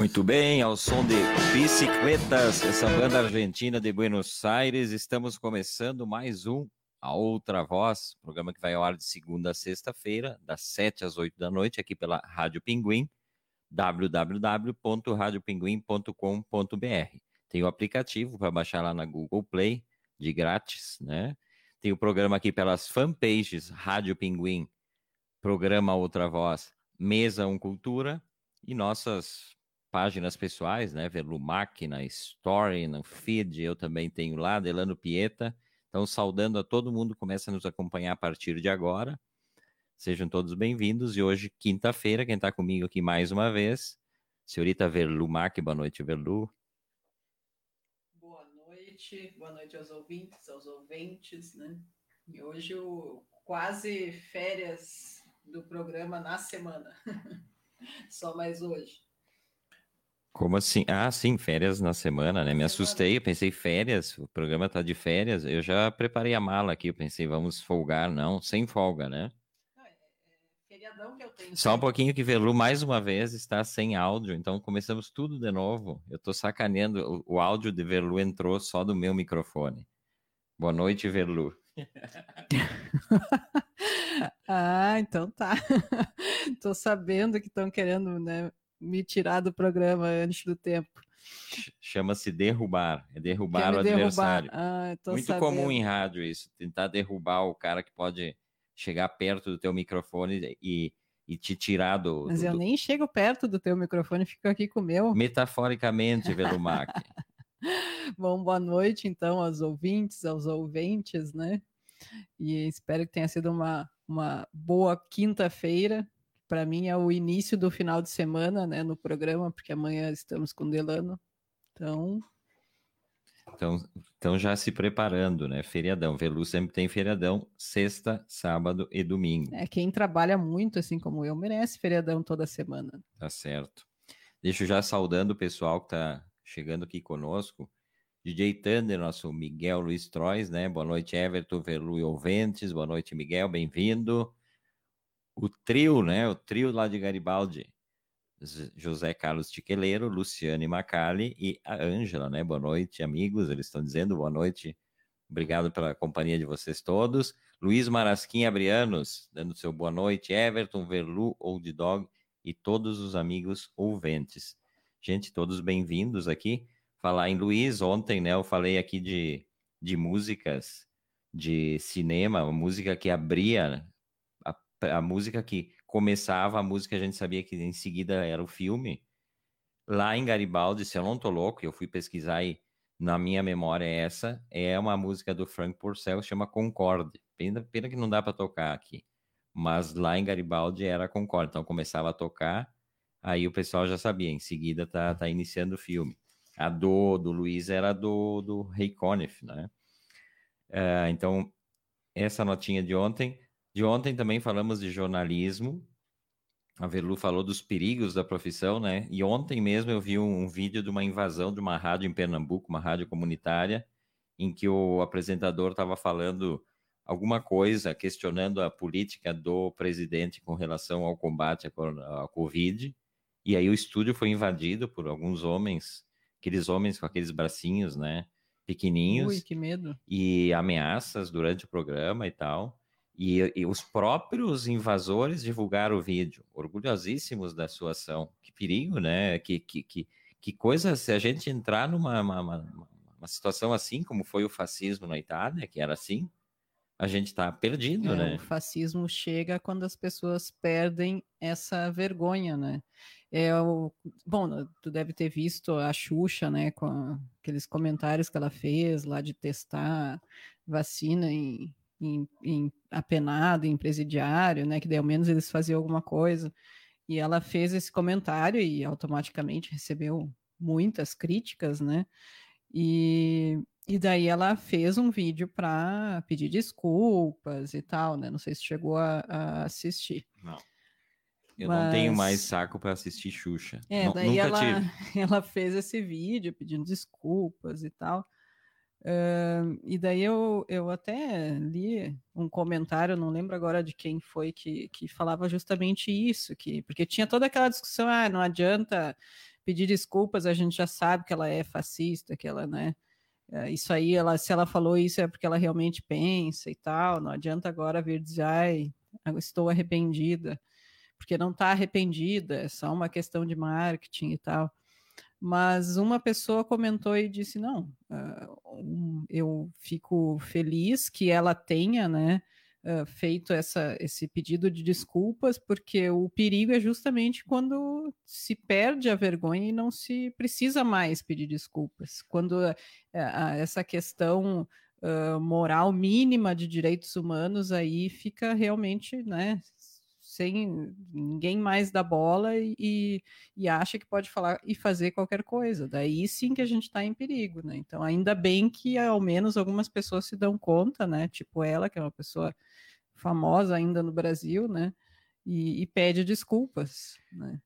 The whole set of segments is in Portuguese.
Muito bem, ao som de Bicicletas, essa banda argentina de Buenos Aires, estamos começando mais um A Outra Voz, programa que vai ao ar de segunda a sexta-feira, das sete às oito da noite, aqui pela Rádio Pinguim, www.radiopinguim.com.br. Tem o aplicativo para baixar lá na Google Play, de grátis, né? Tem o programa aqui pelas fanpages Rádio Pinguim, Programa Outra Voz, Mesa Um Cultura e nossas páginas pessoais, né? Velu Máquina, Story, no feed, eu também tenho lá, Delano Pieta. Então, saudando a todo mundo, começa a nos acompanhar a partir de agora. Sejam todos bem-vindos. E hoje, quinta-feira, quem está comigo aqui mais uma vez, senhorita Verlu Mac, boa noite, Verlu. Boa noite, boa noite aos ouvintes, aos ouvintes, né? E hoje o quase férias do programa na semana. Só mais hoje. Como assim? Ah, sim, férias na semana, né? Me assustei, eu pensei férias, o programa tá de férias. Eu já preparei a mala aqui, eu pensei, vamos folgar, não, sem folga, né? Não, é, é feriadão que eu tenho. Só um pouquinho que Velu, mais uma vez, está sem áudio, então começamos tudo de novo. Eu tô sacaneando, o, o áudio de Velu entrou só do meu microfone. Boa noite, Velu. ah, então tá. Tô sabendo que estão querendo, né, me tirar do programa antes do tempo. Chama-se derrubar, é derrubar o derrubar. adversário. Ah, Muito sabendo. comum em rádio isso, tentar derrubar o cara que pode chegar perto do teu microfone e, e te tirar do. Mas do, eu do... nem chego perto do teu microfone, fico aqui com o meu. Metaforicamente, Velumac. Bom, boa noite então aos ouvintes, aos ouvintes, né? E espero que tenha sido uma, uma boa quinta-feira. Para mim é o início do final de semana, né, no programa, porque amanhã estamos com Delano. Então, então, então já se preparando, né? Feriadão. Velu sempre tem feriadão, sexta, sábado e domingo. É, quem trabalha muito, assim como eu, merece feriadão toda semana. Tá certo. Deixo já saudando o pessoal que tá chegando aqui conosco. DJ Thunder, nosso Miguel Luiz Trois, né? Boa noite, Everton, Velu e Ouventes. Boa noite, Miguel, bem-vindo. O trio, né? O trio lá de Garibaldi. José Carlos Tiqueleiro, Luciane Macali e a Ângela, né? Boa noite, amigos. Eles estão dizendo boa noite. Obrigado pela companhia de vocês todos. Luiz Marasquim Abrianos, dando seu boa noite. Everton, Verlu, Old Dog e todos os amigos ouventes. Gente, todos bem-vindos aqui. Falar em Luiz, ontem, né, eu falei aqui de, de músicas de cinema, música que abria, a, música que começava, a música a gente sabia que em seguida era o filme. Lá em Garibaldi, se eu não tô louco, eu fui pesquisar e na minha memória é essa, é uma música do Frank Purcell, chama Concorde. Pena, pena que não dá para tocar aqui. Mas lá em Garibaldi era Concorde, então começava a tocar Aí o pessoal já sabia, em seguida tá, tá iniciando o filme. A do, do Luiz era do, do Conniff, né? Uh, então, essa notinha de ontem. De ontem também falamos de jornalismo. A Velu falou dos perigos da profissão, né? E ontem mesmo eu vi um, um vídeo de uma invasão de uma rádio em Pernambuco, uma rádio comunitária, em que o apresentador estava falando alguma coisa, questionando a política do presidente com relação ao combate à Covid e aí o estúdio foi invadido por alguns homens, aqueles homens com aqueles bracinhos, né? Pequeninhos. Ui, que medo. E ameaças durante o programa e tal. E, e, os próprios invasores divulgaram o vídeo, orgulhosíssimos da sua ação. Que perigo, né? Que, que, que, que coisa, se a gente entrar numa uma, uma, uma situação assim, como foi o fascismo na Itália, que era assim, a gente está perdido, é, né? O fascismo chega quando as pessoas perdem essa vergonha, né? É o, bom, tu deve ter visto a Xuxa, né, com aqueles comentários que ela fez lá de testar vacina em, em, em apenado, em presidiário, né, que daí ao menos eles faziam alguma coisa. E ela fez esse comentário e automaticamente recebeu muitas críticas, né? E, e daí ela fez um vídeo para pedir desculpas e tal, né? Não sei se chegou a, a assistir. Não. Eu Mas... não tenho mais saco para assistir Xuxa. É, N daí ela, ela fez esse vídeo pedindo desculpas e tal. Uh, e daí eu, eu até li um comentário, não lembro agora de quem foi, que, que falava justamente isso, que porque tinha toda aquela discussão, ah, não adianta pedir desculpas, a gente já sabe que ela é fascista, que ela, né? É, isso aí, ela, se ela falou isso é porque ela realmente pensa e tal. Não adianta agora vir dizer, ai, estou arrependida, porque não está arrependida, é só uma questão de marketing e tal. Mas uma pessoa comentou e disse: não, eu fico feliz que ela tenha, né? Feito essa, esse pedido de desculpas, porque o perigo é justamente quando se perde a vergonha e não se precisa mais pedir desculpas. Quando uh, essa questão uh, moral mínima de direitos humanos aí fica realmente né, sem ninguém mais da bola e, e, acha que pode falar e fazer qualquer coisa. Daí sim que a gente está em perigo, né? Então, ainda bem que ao menos algumas pessoas se dão conta, né? Tipo ela, que é uma pessoa famosa ainda no Brasil, né? E, e pede desculpas, né?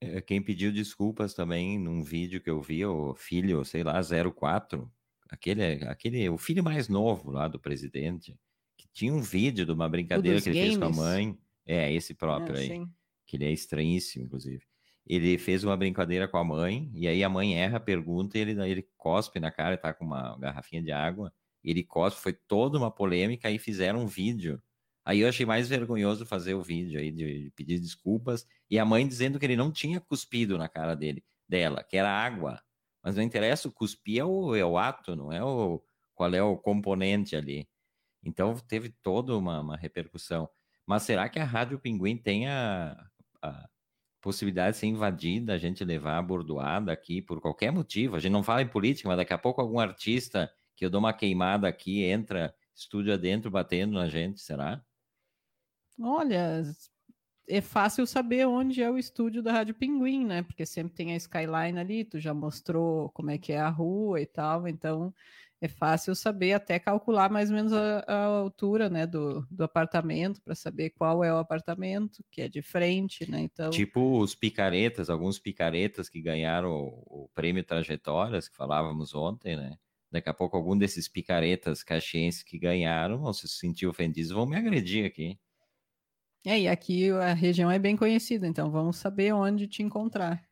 É, quem pediu desculpas também num vídeo que eu vi, o filho, sei lá, 04, aquele, aquele, o filho mais novo lá do presidente, que tinha um vídeo de uma brincadeira que ele games. fez com a mãe. É, esse próprio é, aí. Sim. Que ele é estranhíssimo, inclusive. Ele fez uma brincadeira com a mãe, e aí a mãe erra a pergunta e ele, ele cospe na cara, tá com uma garrafinha de água. Ele cospe, foi toda uma polêmica, e fizeram um vídeo. Aí eu achei mais vergonhoso fazer o vídeo aí, de, de pedir desculpas, e a mãe dizendo que ele não tinha cuspido na cara dele, dela, que era água. Mas não interessa, o cuspir é o, é o ato, não é o qual é o componente ali. Então teve toda uma, uma repercussão. Mas será que a Rádio Pinguim tem a, a possibilidade de ser invadida, a gente levar a bordoada aqui por qualquer motivo? A gente não fala em política, mas daqui a pouco algum artista que eu dou uma queimada aqui entra estúdio adentro batendo na gente, será? Olha, é fácil saber onde é o estúdio da Rádio Pinguim, né? Porque sempre tem a skyline ali, tu já mostrou como é que é a rua e tal, então é fácil saber, até calcular mais ou menos a, a altura né, do, do apartamento, para saber qual é o apartamento, que é de frente, né? Então... Tipo os picaretas, alguns picaretas que ganharam o, o prêmio Trajetórias, que falávamos ontem, né? Daqui a pouco algum desses picaretas caxienses que ganharam vão se sentir ofendidos, vão me agredir aqui. É, e aqui a região é bem conhecida, então vamos saber onde te encontrar.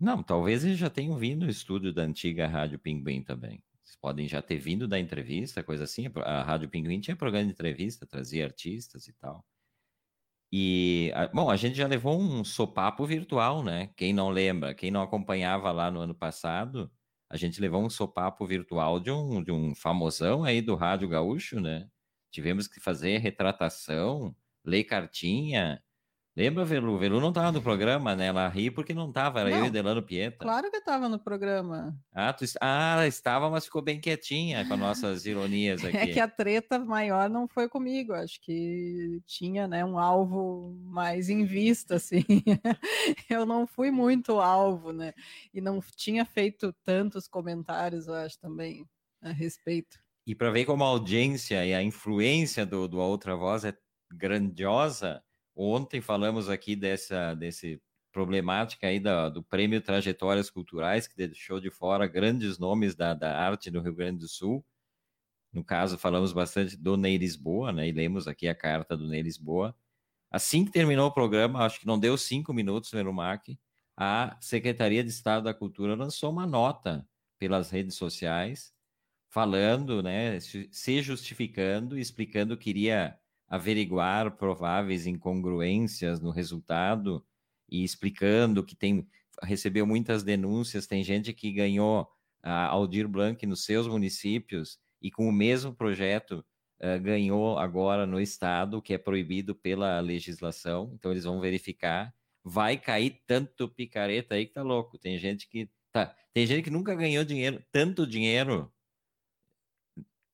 Não, talvez eles já tenham vindo no estúdio da antiga Rádio Pinguim também podem já ter vindo da entrevista, coisa assim. A Rádio Pinguim tinha programa de entrevista, trazia artistas e tal. E, bom, a gente já levou um sopapo virtual, né? Quem não lembra, quem não acompanhava lá no ano passado, a gente levou um sopapo virtual de um, de um famosão aí do Rádio Gaúcho, né? Tivemos que fazer retratação, ler cartinha, Lembra, Velu? Velu não estava no programa, né? Ela ri porque não estava, era não, eu e Delano Pieta. Claro que estava no programa. Ah, tu... ah, estava, mas ficou bem quietinha com as nossas ironias é aqui. É que a treta maior não foi comigo, acho que tinha né, um alvo mais em vista, assim. eu não fui muito alvo, né? E não tinha feito tantos comentários, eu acho, também, a respeito. E para ver como a audiência e a influência do, do Outra Voz é grandiosa Ontem falamos aqui dessa desse problemática aí da, do Prêmio Trajetórias Culturais, que deixou de fora grandes nomes da, da arte do Rio Grande do Sul. No caso, falamos bastante do Ney Lisboa, né? E lemos aqui a carta do Ney Lisboa. Assim que terminou o programa, acho que não deu cinco minutos, Verumac, a Secretaria de Estado da Cultura lançou uma nota pelas redes sociais, falando, né, se justificando, explicando que iria averiguar prováveis incongruências no resultado e explicando que tem recebeu muitas denúncias, tem gente que ganhou a Aldir Blanc nos seus municípios e com o mesmo projeto uh, ganhou agora no estado, que é proibido pela legislação, então eles vão verificar. Vai cair tanto picareta aí que tá louco. Tem gente que tá, tem gente que nunca ganhou dinheiro, tanto dinheiro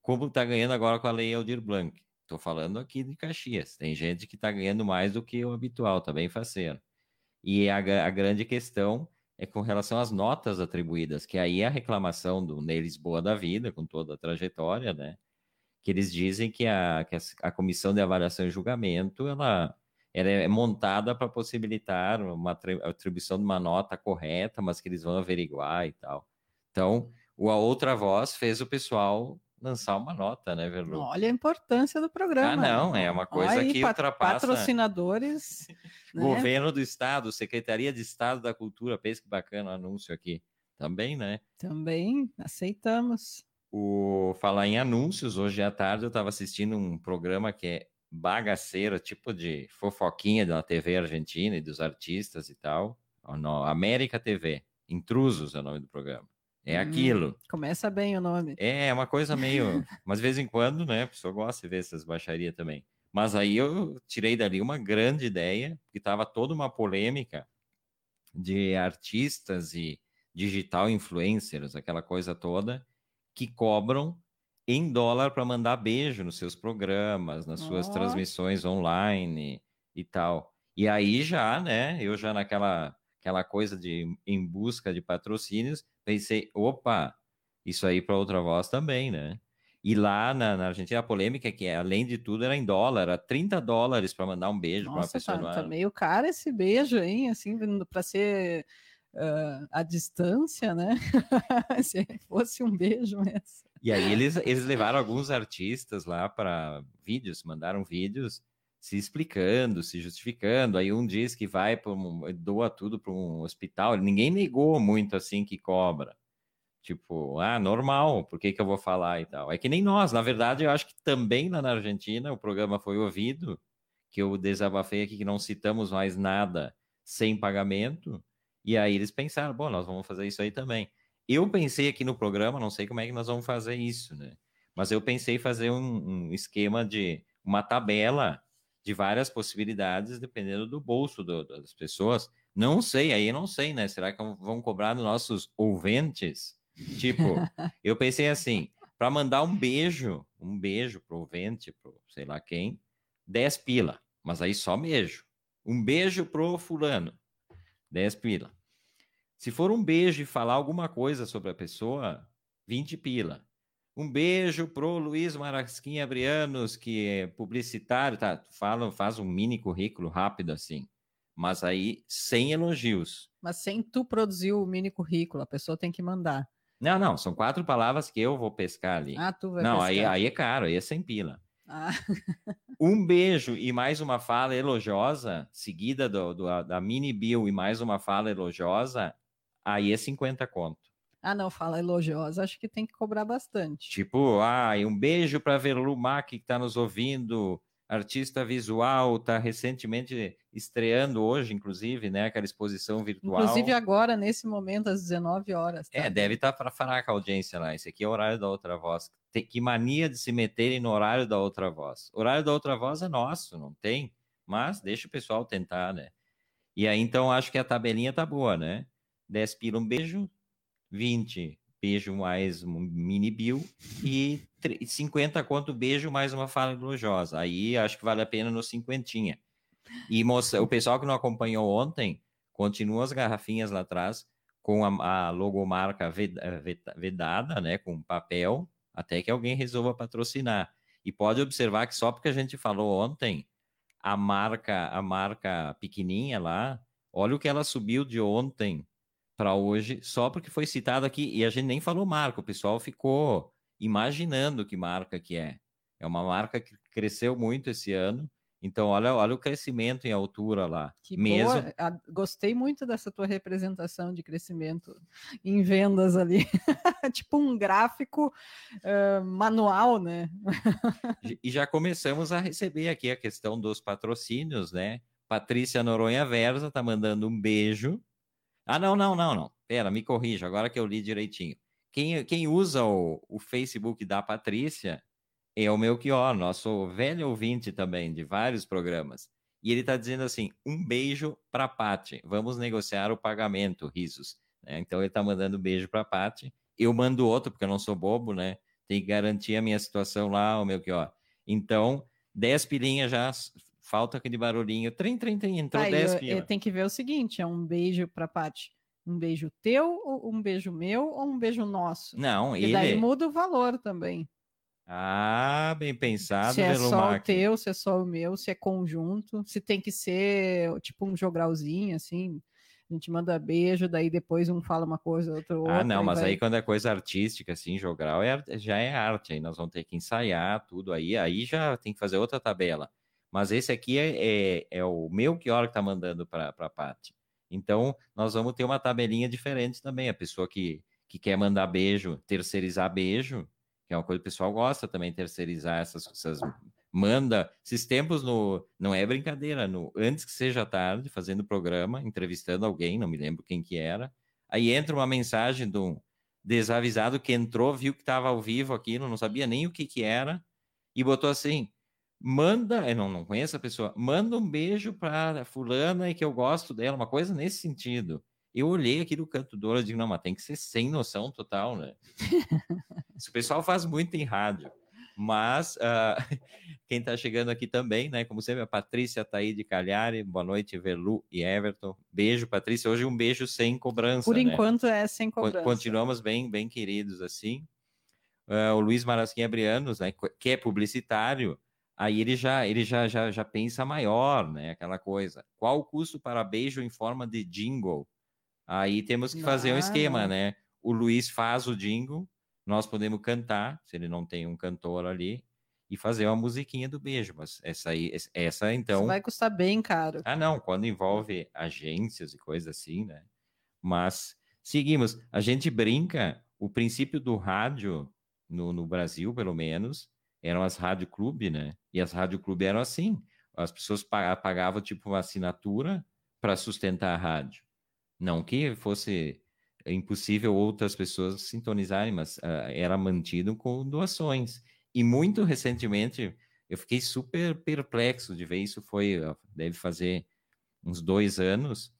como tá ganhando agora com a lei Aldir Blanc. Estou falando aqui de Caxias. Tem gente que está ganhando mais do que o habitual, tá bem faceiro. E a, a, grande questão é com relação às notas atribuídas, que aí é a reclamação do Ney Lisboa da vida, com toda a trajetória, né? Que eles dizem que a, que a, a comissão de avaliação e julgamento ela, ela é montada para possibilitar uma atribuição de uma nota correta, mas que eles vão averiguar e tal. Então, a outra voz fez o pessoal lançar uma nota, né, Verlu? Olha a importância do programa. Ah, não, é uma coisa que pat ultrapassa. Patrocinadores. né? Governo do Estado, Secretaria de Estado da Cultura, pensa que bacana o anúncio aqui. Também, né? Também aceitamos. O falar em anúncios, hoje à tarde eu estava assistindo um programa que é bagaceiro, tipo de fofoquinha da TV argentina e dos artistas e tal. No América TV. Intrusos é o nome do programa. É hum, aquilo. Começa bem o nome. É, é uma coisa meio. Mas de vez em quando, né? A pessoa gosta de ver essas baixarias também. Mas aí eu tirei dali uma grande ideia, que estava toda uma polêmica de artistas e digital influencers, aquela coisa toda, que cobram em dólar para mandar beijo nos seus programas, nas suas oh. transmissões online e tal. E aí já, né, eu já naquela aquela coisa de em busca de patrocínios, pensei, opa, isso aí para outra voz também, né? E lá na, na, Argentina a polêmica é que, além de tudo, era em dólar, era 30 dólares para mandar um beijo para uma pessoa. Tá, tá meio caro esse beijo, hein? Assim, para ser uh, à distância, né? Se fosse um beijo mesmo. E aí eles, eles levaram alguns artistas lá para vídeos, mandaram vídeos se explicando, se justificando. Aí um diz que vai para um, doa tudo para um hospital. Ninguém negou muito assim que cobra. Tipo, ah, normal, por que, que eu vou falar e tal? É que nem nós, na verdade, eu acho que também lá na Argentina o programa foi ouvido, que eu desabafei aqui que não citamos mais nada sem pagamento, e aí eles pensaram, bom, nós vamos fazer isso aí também. Eu pensei aqui no programa, não sei como é que nós vamos fazer isso, né? Mas eu pensei fazer um, um esquema de uma tabela de várias possibilidades, dependendo do bolso do, das pessoas. Não sei, aí não sei, né? Será que vão cobrar dos nossos ouvintes? Tipo, eu pensei assim, para mandar um beijo, um beijo pro ouvinte, pro sei lá quem, 10 pila, mas aí só beijo. Um beijo pro fulano, 10 pila. Se for um beijo e falar alguma coisa sobre a pessoa, 20 pila. Um beijo pro Luiz Marasquinha Brianos, que é publicitário, tá? Fala, faz um mini currículo rápido assim. Mas aí sem elogios. Mas sem tu produzir o mini currículo, a pessoa tem que mandar. Não, não, são quatro palavras que eu vou pescar ali. Ah, tu vai Não, pescar. aí, aí é caro, aí é sem pila. Ah. um beijo e mais uma fala elogiosa, seguida do, do, da mini bill e mais uma fala elogiosa, aí é 50 conto. Ah, não, fala elogiosa, acho que tem que cobrar bastante. Tipo, ah, um beijo para Verlu Mac que está nos ouvindo, artista visual, está recentemente estreando hoje, inclusive, né, aquela exposição virtual. Inclusive agora, nesse momento, às 19 horas. Tá? É, deve estar tá para falar com a audiência lá. Esse aqui é o horário da outra voz. Tem que mania de se meterem no horário da outra voz. O horário da outra voz é nosso, não tem? Mas deixa o pessoal tentar, né? E aí, então, acho que a tabelinha tá boa, né? 10 pila um beijo, 20 beijo mais um mini bill e 50 quanto beijo mais uma fala elogiosa. Aí acho que vale a pena no cinquentinha. E moça, o pessoal que não acompanhou ontem, continua as garrafinhas lá atrás com a, a logomarca vedada, né, com papel, até que alguém resolva patrocinar. E pode observar que só porque a gente falou ontem, a marca, a marca pequenininha lá, olha o que ela subiu de ontem para hoje, só porque foi citado aqui, e a gente nem falou marca, o pessoal ficou imaginando que marca que é. É uma marca que cresceu muito esse ano, então olha, olha o crescimento em altura lá. Que mesmo. Boa. Gostei muito dessa tua representação de crescimento em vendas ali, tipo um gráfico uh, manual, né? e já começamos a receber aqui a questão dos patrocínios, né? Patrícia Noronha Versa tá mandando um beijo ah, não, não, não, não. Pera, me corrija, agora que eu li direitinho. Quem, quem usa o, o Facebook da Patrícia é o Melchior, nosso velho ouvinte também, de vários programas. E ele está dizendo assim: um beijo para Pati. Vamos negociar o pagamento, risos. Né? Então ele está mandando um beijo para Pati. Eu mando outro, porque eu não sou bobo, né? Tem que garantir a minha situação lá, o Melchior. Então, 10 pilinhas já Falta aquele barulhinho. Trim, trim, trim. Entrou tá, 10 eu, Tem que ver o seguinte: é um beijo pra Paty. Um beijo teu, ou um beijo meu, ou um beijo nosso? Não, e ele... daí muda o valor também. Ah, bem pensado, Se é só o teu, se é só o meu, se é conjunto, se tem que ser tipo um jogralzinho, assim. a gente manda beijo, daí depois um fala uma coisa, outro outra. Ah, não, mas vai... aí quando é coisa artística, assim, jogral, é, já é arte, aí nós vamos ter que ensaiar tudo, aí, aí já tem que fazer outra tabela. Mas esse aqui é, é, é o meu que hora que tá mandando para a parte. Então, nós vamos ter uma tabelinha diferente também. A pessoa que, que quer mandar beijo, terceirizar beijo, que é uma coisa que o pessoal gosta também, terceirizar essas, essas manda. Esses tempos no, não é brincadeira, no antes que seja tarde, fazendo programa, entrevistando alguém, não me lembro quem que era. Aí entra uma mensagem de um desavisado que entrou, viu que estava ao vivo aquilo, não sabia nem o que que era e botou assim: "Manda, eu não, não conheço a pessoa, manda um beijo para fulana e que eu gosto dela", uma coisa nesse sentido. Eu olhei aqui do canto do olho e digo, não, mas tem que ser sem noção total, né? Isso o pessoal faz muito em rádio. Mas uh, quem está chegando aqui também, né? Como sempre, a Patrícia tá aí de Calhari. Boa noite, Velu e Everton. Beijo, Patrícia. Hoje um beijo sem cobrança. Por né? enquanto é sem cobrança. Continuamos bem, bem queridos assim. Uh, o Luiz Marasquinha Brianos, né? Que é publicitário. Aí ele já, ele já, já, já pensa maior, né? Aquela coisa. Qual o custo para beijo em forma de jingle? Aí temos que fazer um esquema, né? O Luiz faz o jingle, nós podemos cantar, se ele não tem um cantor ali, e fazer uma musiquinha do beijo. Mas essa aí, essa então. Isso vai custar bem caro. Ah, não, quando envolve agências e coisas assim, né? Mas seguimos. A gente brinca, o princípio do rádio, no, no Brasil, pelo menos, eram as rádio clube, né? E as rádio clube eram assim. As pessoas pagavam tipo uma assinatura para sustentar a rádio. Não que fosse impossível outras pessoas sintonizarem, mas uh, era mantido com doações. E muito recentemente eu fiquei super perplexo de ver isso. Foi, deve fazer uns dois anos,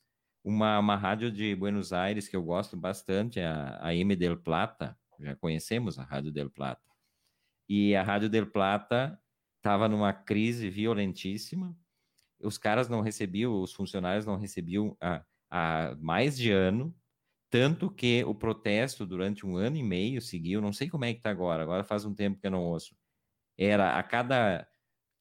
uma, uma rádio de Buenos Aires que eu gosto bastante, a, a M del Plata. Já conhecemos a Rádio del Plata. E a Rádio del Plata estava numa crise violentíssima. Os caras não recebiam, os funcionários não recebiam há, há mais de ano tanto que o protesto durante um ano e meio seguiu, não sei como é que está agora, agora faz um tempo que eu não ouço. Era a cada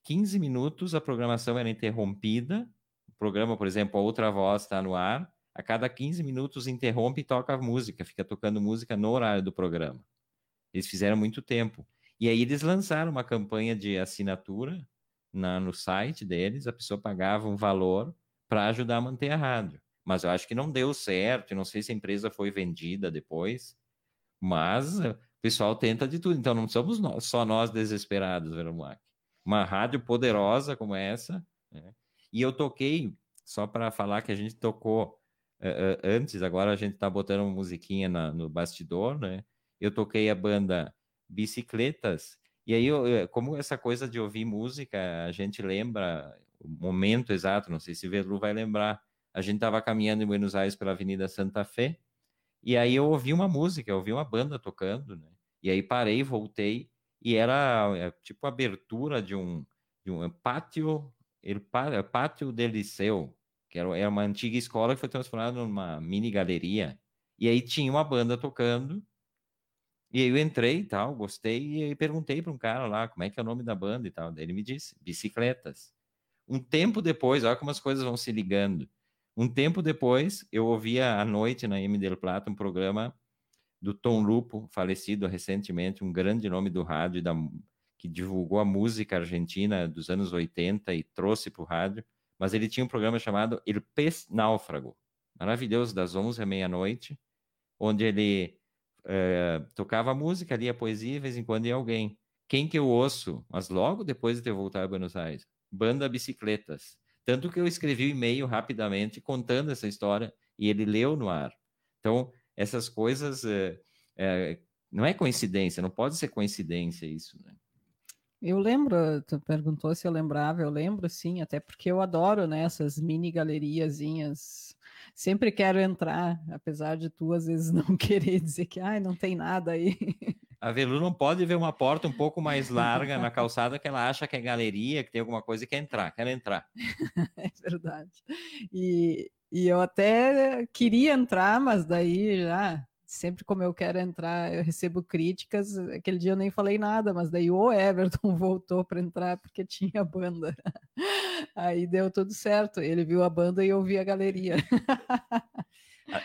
15 minutos a programação era interrompida. O programa, por exemplo, a outra voz está no ar. A cada 15 minutos interrompe e toca música, fica tocando música no horário do programa. Eles fizeram muito tempo. E aí eles lançaram uma campanha de assinatura na, no site deles, a pessoa pagava um valor para ajudar a manter a rádio mas eu acho que não deu certo, não sei se a empresa foi vendida depois, mas o pessoal tenta de tudo, então não somos nós, só nós desesperados, Verumlac. Uma rádio poderosa como essa, né? e eu toquei, só para falar que a gente tocou uh, uh, antes, agora a gente está botando uma musiquinha na, no bastidor, né? Eu toquei a banda Bicicletas, e aí, eh, como essa coisa de ouvir música, a gente lembra o momento exato, não sei se Velu vai lembrar, a gente estava caminhando em Buenos Aires pela Avenida Santa Fé, e aí eu ouvi uma música, eu ouvi uma banda tocando, né? E aí parei, voltei, e era é, tipo a abertura de um, de um pátio, el pátio del Liceu, que era uma antiga escola que foi transformada numa mini galeria. E aí tinha uma banda tocando, e aí eu entrei e tal, gostei, e perguntei para um cara lá como é que é o nome da banda e tal. Daí ele me disse, Bicicletas. Um tempo depois, olha como as coisas vão se ligando. Um tempo depois, eu ouvia à noite na M del Plata um programa do Tom Lupo, falecido recentemente, um grande nome do rádio, da, que divulgou a música argentina dos anos 80 e trouxe para o rádio, mas ele tinha um programa chamado El Pez Náufrago, maravilhoso, das 11 à meia-noite, onde ele é, tocava música, lia poesia, de vez em quando ia alguém. Quem que eu ouço? Mas logo depois de ter voltado a Buenos Aires, Banda Bicicletas. Tanto que eu escrevi um e-mail rapidamente contando essa história e ele leu no ar. Então, essas coisas é, é, não é coincidência, não pode ser coincidência isso, né? Eu lembro, tu perguntou se eu lembrava, eu lembro sim, até porque eu adoro né, essas mini galeriazinhas. Sempre quero entrar, apesar de tu às vezes não querer dizer que ai, não tem nada aí. A Velu não pode ver uma porta um pouco mais larga na calçada que ela acha que é galeria, que tem alguma coisa e quer entrar, quer entrar. É verdade. E, e eu até queria entrar, mas daí já sempre como eu quero entrar, eu recebo críticas. Aquele dia eu nem falei nada, mas daí o Everton voltou para entrar porque tinha banda. Aí deu tudo certo. Ele viu a banda e eu vi a galeria. Ah,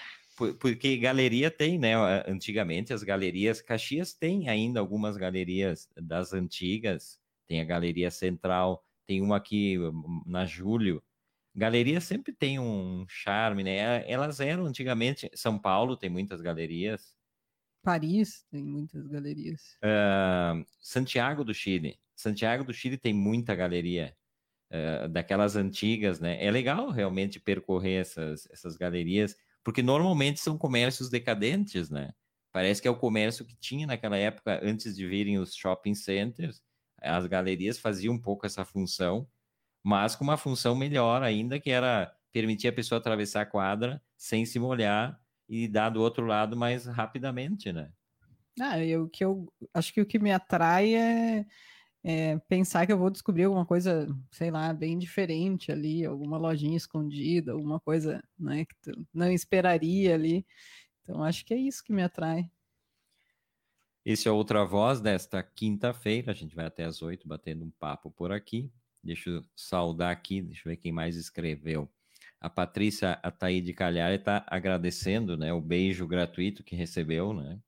porque galeria tem, né? Antigamente as galerias, Caxias tem ainda algumas galerias das antigas. Tem a Galeria Central, tem uma aqui hum, na Júlio, Galeria sempre tem um charme, né? Elas eram antigamente. São Paulo tem muitas galerias. Paris tem muitas galerias. Uh, Santiago do Chile. Santiago do Chile tem muita galeria. Uh, daquelas antigas, né? É legal realmente percorrer essas, essas galerias, porque normalmente são comércios decadentes, né? Parece que é o comércio que tinha naquela época, antes de virem os shopping centers. As galerias faziam um pouco essa função mas com uma função melhor ainda, que era permitir a pessoa atravessar a quadra sem se molhar e dar do outro lado mais rapidamente, né? Ah, eu que eu acho que o que me atrai é, é, pensar que eu vou descobrir alguma coisa, sei lá, bem diferente ali, alguma lojinha escondida, alguma coisa, né, que tu não esperaria ali. Então acho que é isso que me atrai. Esse é outra voz desta quinta-feira. A gente vai até as oito batendo um papo por aqui. Deixa eu saudar aqui, deixa eu ver quem mais escreveu. A Patrícia Ataíde Calhari está agradecendo né, o beijo gratuito que recebeu, né?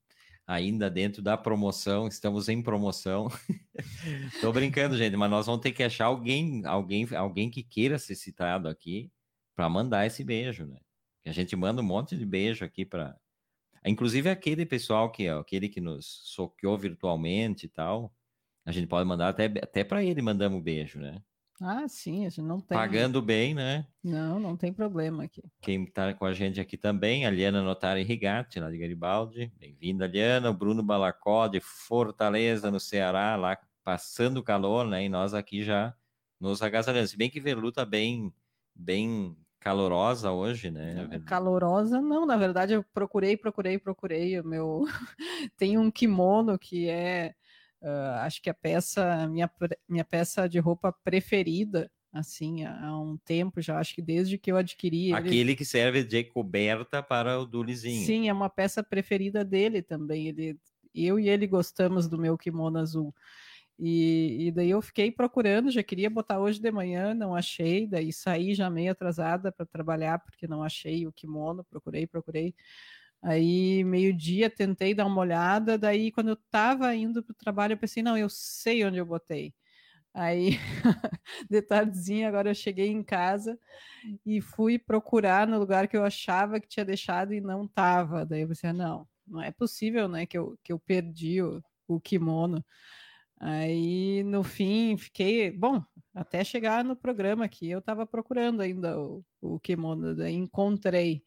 Ainda dentro da promoção, estamos em promoção. Estou brincando, gente, mas nós vamos ter que achar alguém, alguém, alguém que queira ser citado aqui para mandar esse beijo, né? Que a gente manda um monte de beijo aqui para. Inclusive aquele pessoal que aquele que nos soqueou virtualmente e tal, a gente pode mandar até, até para ele, mandamos um beijo, né? Ah, sim, a gente não tem. Pagando bem, né? Não, não tem problema aqui. Quem está com a gente aqui também, a Liana Notari Rigatti, lá de Garibaldi. Bem-vinda, Liana. O Bruno Balacó, de Fortaleza, no Ceará, lá passando calor, né? E nós aqui já nos agasalhando. Se bem que Velu tá bem, bem calorosa hoje, né? Calorosa, não. Na verdade, eu procurei, procurei, procurei. O meu... tem um kimono que é Uh, acho que a peça, minha, minha peça de roupa preferida, assim, há um tempo já, acho que desde que eu adquiri. Aquele ele... que serve de coberta para o Dulizinho. Sim, é uma peça preferida dele também. Ele, eu e ele gostamos do meu kimono azul. E, e, daí eu fiquei procurando, já queria botar hoje de manhã, não achei, daí saí já meio atrasada para trabalhar, porque não achei o kimono, procurei, procurei. Aí, meio-dia, tentei dar uma olhada. Daí, quando eu estava indo para o trabalho, eu pensei, não, eu sei onde eu botei. Aí, de tardezinha, agora eu cheguei em casa e fui procurar no lugar que eu achava que tinha deixado e não estava. Daí eu pensei, não, não é possível, né, que eu, que eu perdi o, o kimono. Aí, no fim, fiquei, bom, até chegar no programa aqui, eu estava procurando ainda o, o kimono, daí encontrei.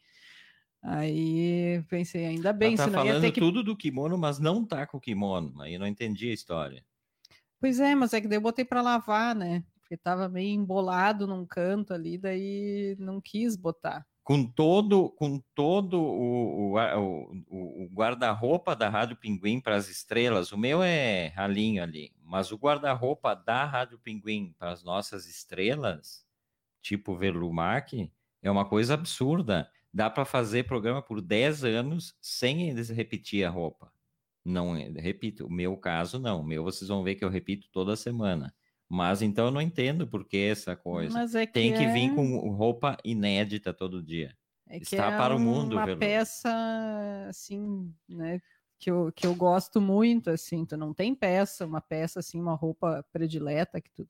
Aí pensei, ainda bem, Ela tá senão falando ia ter que... tudo do kimono, mas não tá com o kimono. Aí não entendi a história. Pois é, mas é que daí eu botei para lavar, né? Porque tava meio embolado num canto ali, daí não quis botar. Com todo, com todo o, o, o, o guarda-roupa da Rádio Pinguim para as estrelas, o meu é ralinho ali, mas o guarda-roupa da Rádio Pinguim para as nossas estrelas, tipo Verlumac, é uma coisa absurda dá para fazer programa por 10 anos sem eles repetir a roupa. Não, repito, o meu caso não. O meu vocês vão ver que eu repito toda semana. Mas então eu não entendo por que essa coisa. É que Tem que é... vir com roupa inédita todo dia. É Está é para o mundo, uma peça assim, né, que eu, que eu gosto muito, assim, tu não tem peça, uma peça assim, uma roupa predileta que tu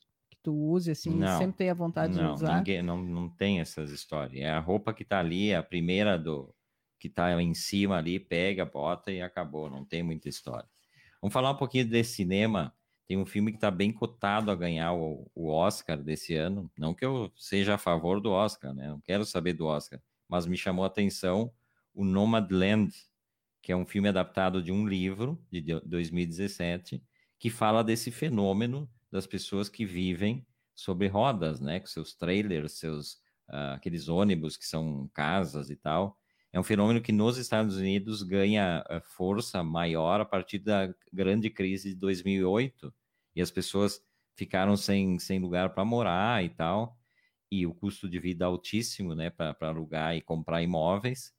tu use, assim, não, sempre tem a vontade não, de usar? Ninguém, não, não tem essas histórias. É a roupa que tá ali, a primeira do que tá em cima ali, pega, bota e acabou. Não tem muita história. Vamos falar um pouquinho desse cinema. Tem um filme que está bem cotado a ganhar o, o, Oscar desse ano. Não que eu seja a favor do Oscar, né? Não quero saber do Oscar. Mas me chamou a atenção o Nomadland, que é um filme adaptado de um livro de 2017 que fala desse fenômeno das pessoas que vivem sobre rodas, né? Com seus trailers, seus uh, aqueles ônibus que são casas e tal. É um fenômeno que nos Estados Unidos ganha uh, força maior a partir da grande crise de 2008 e as pessoas ficaram sem, sem lugar para morar e tal, e o custo de vida altíssimo, né, para alugar e comprar imóveis.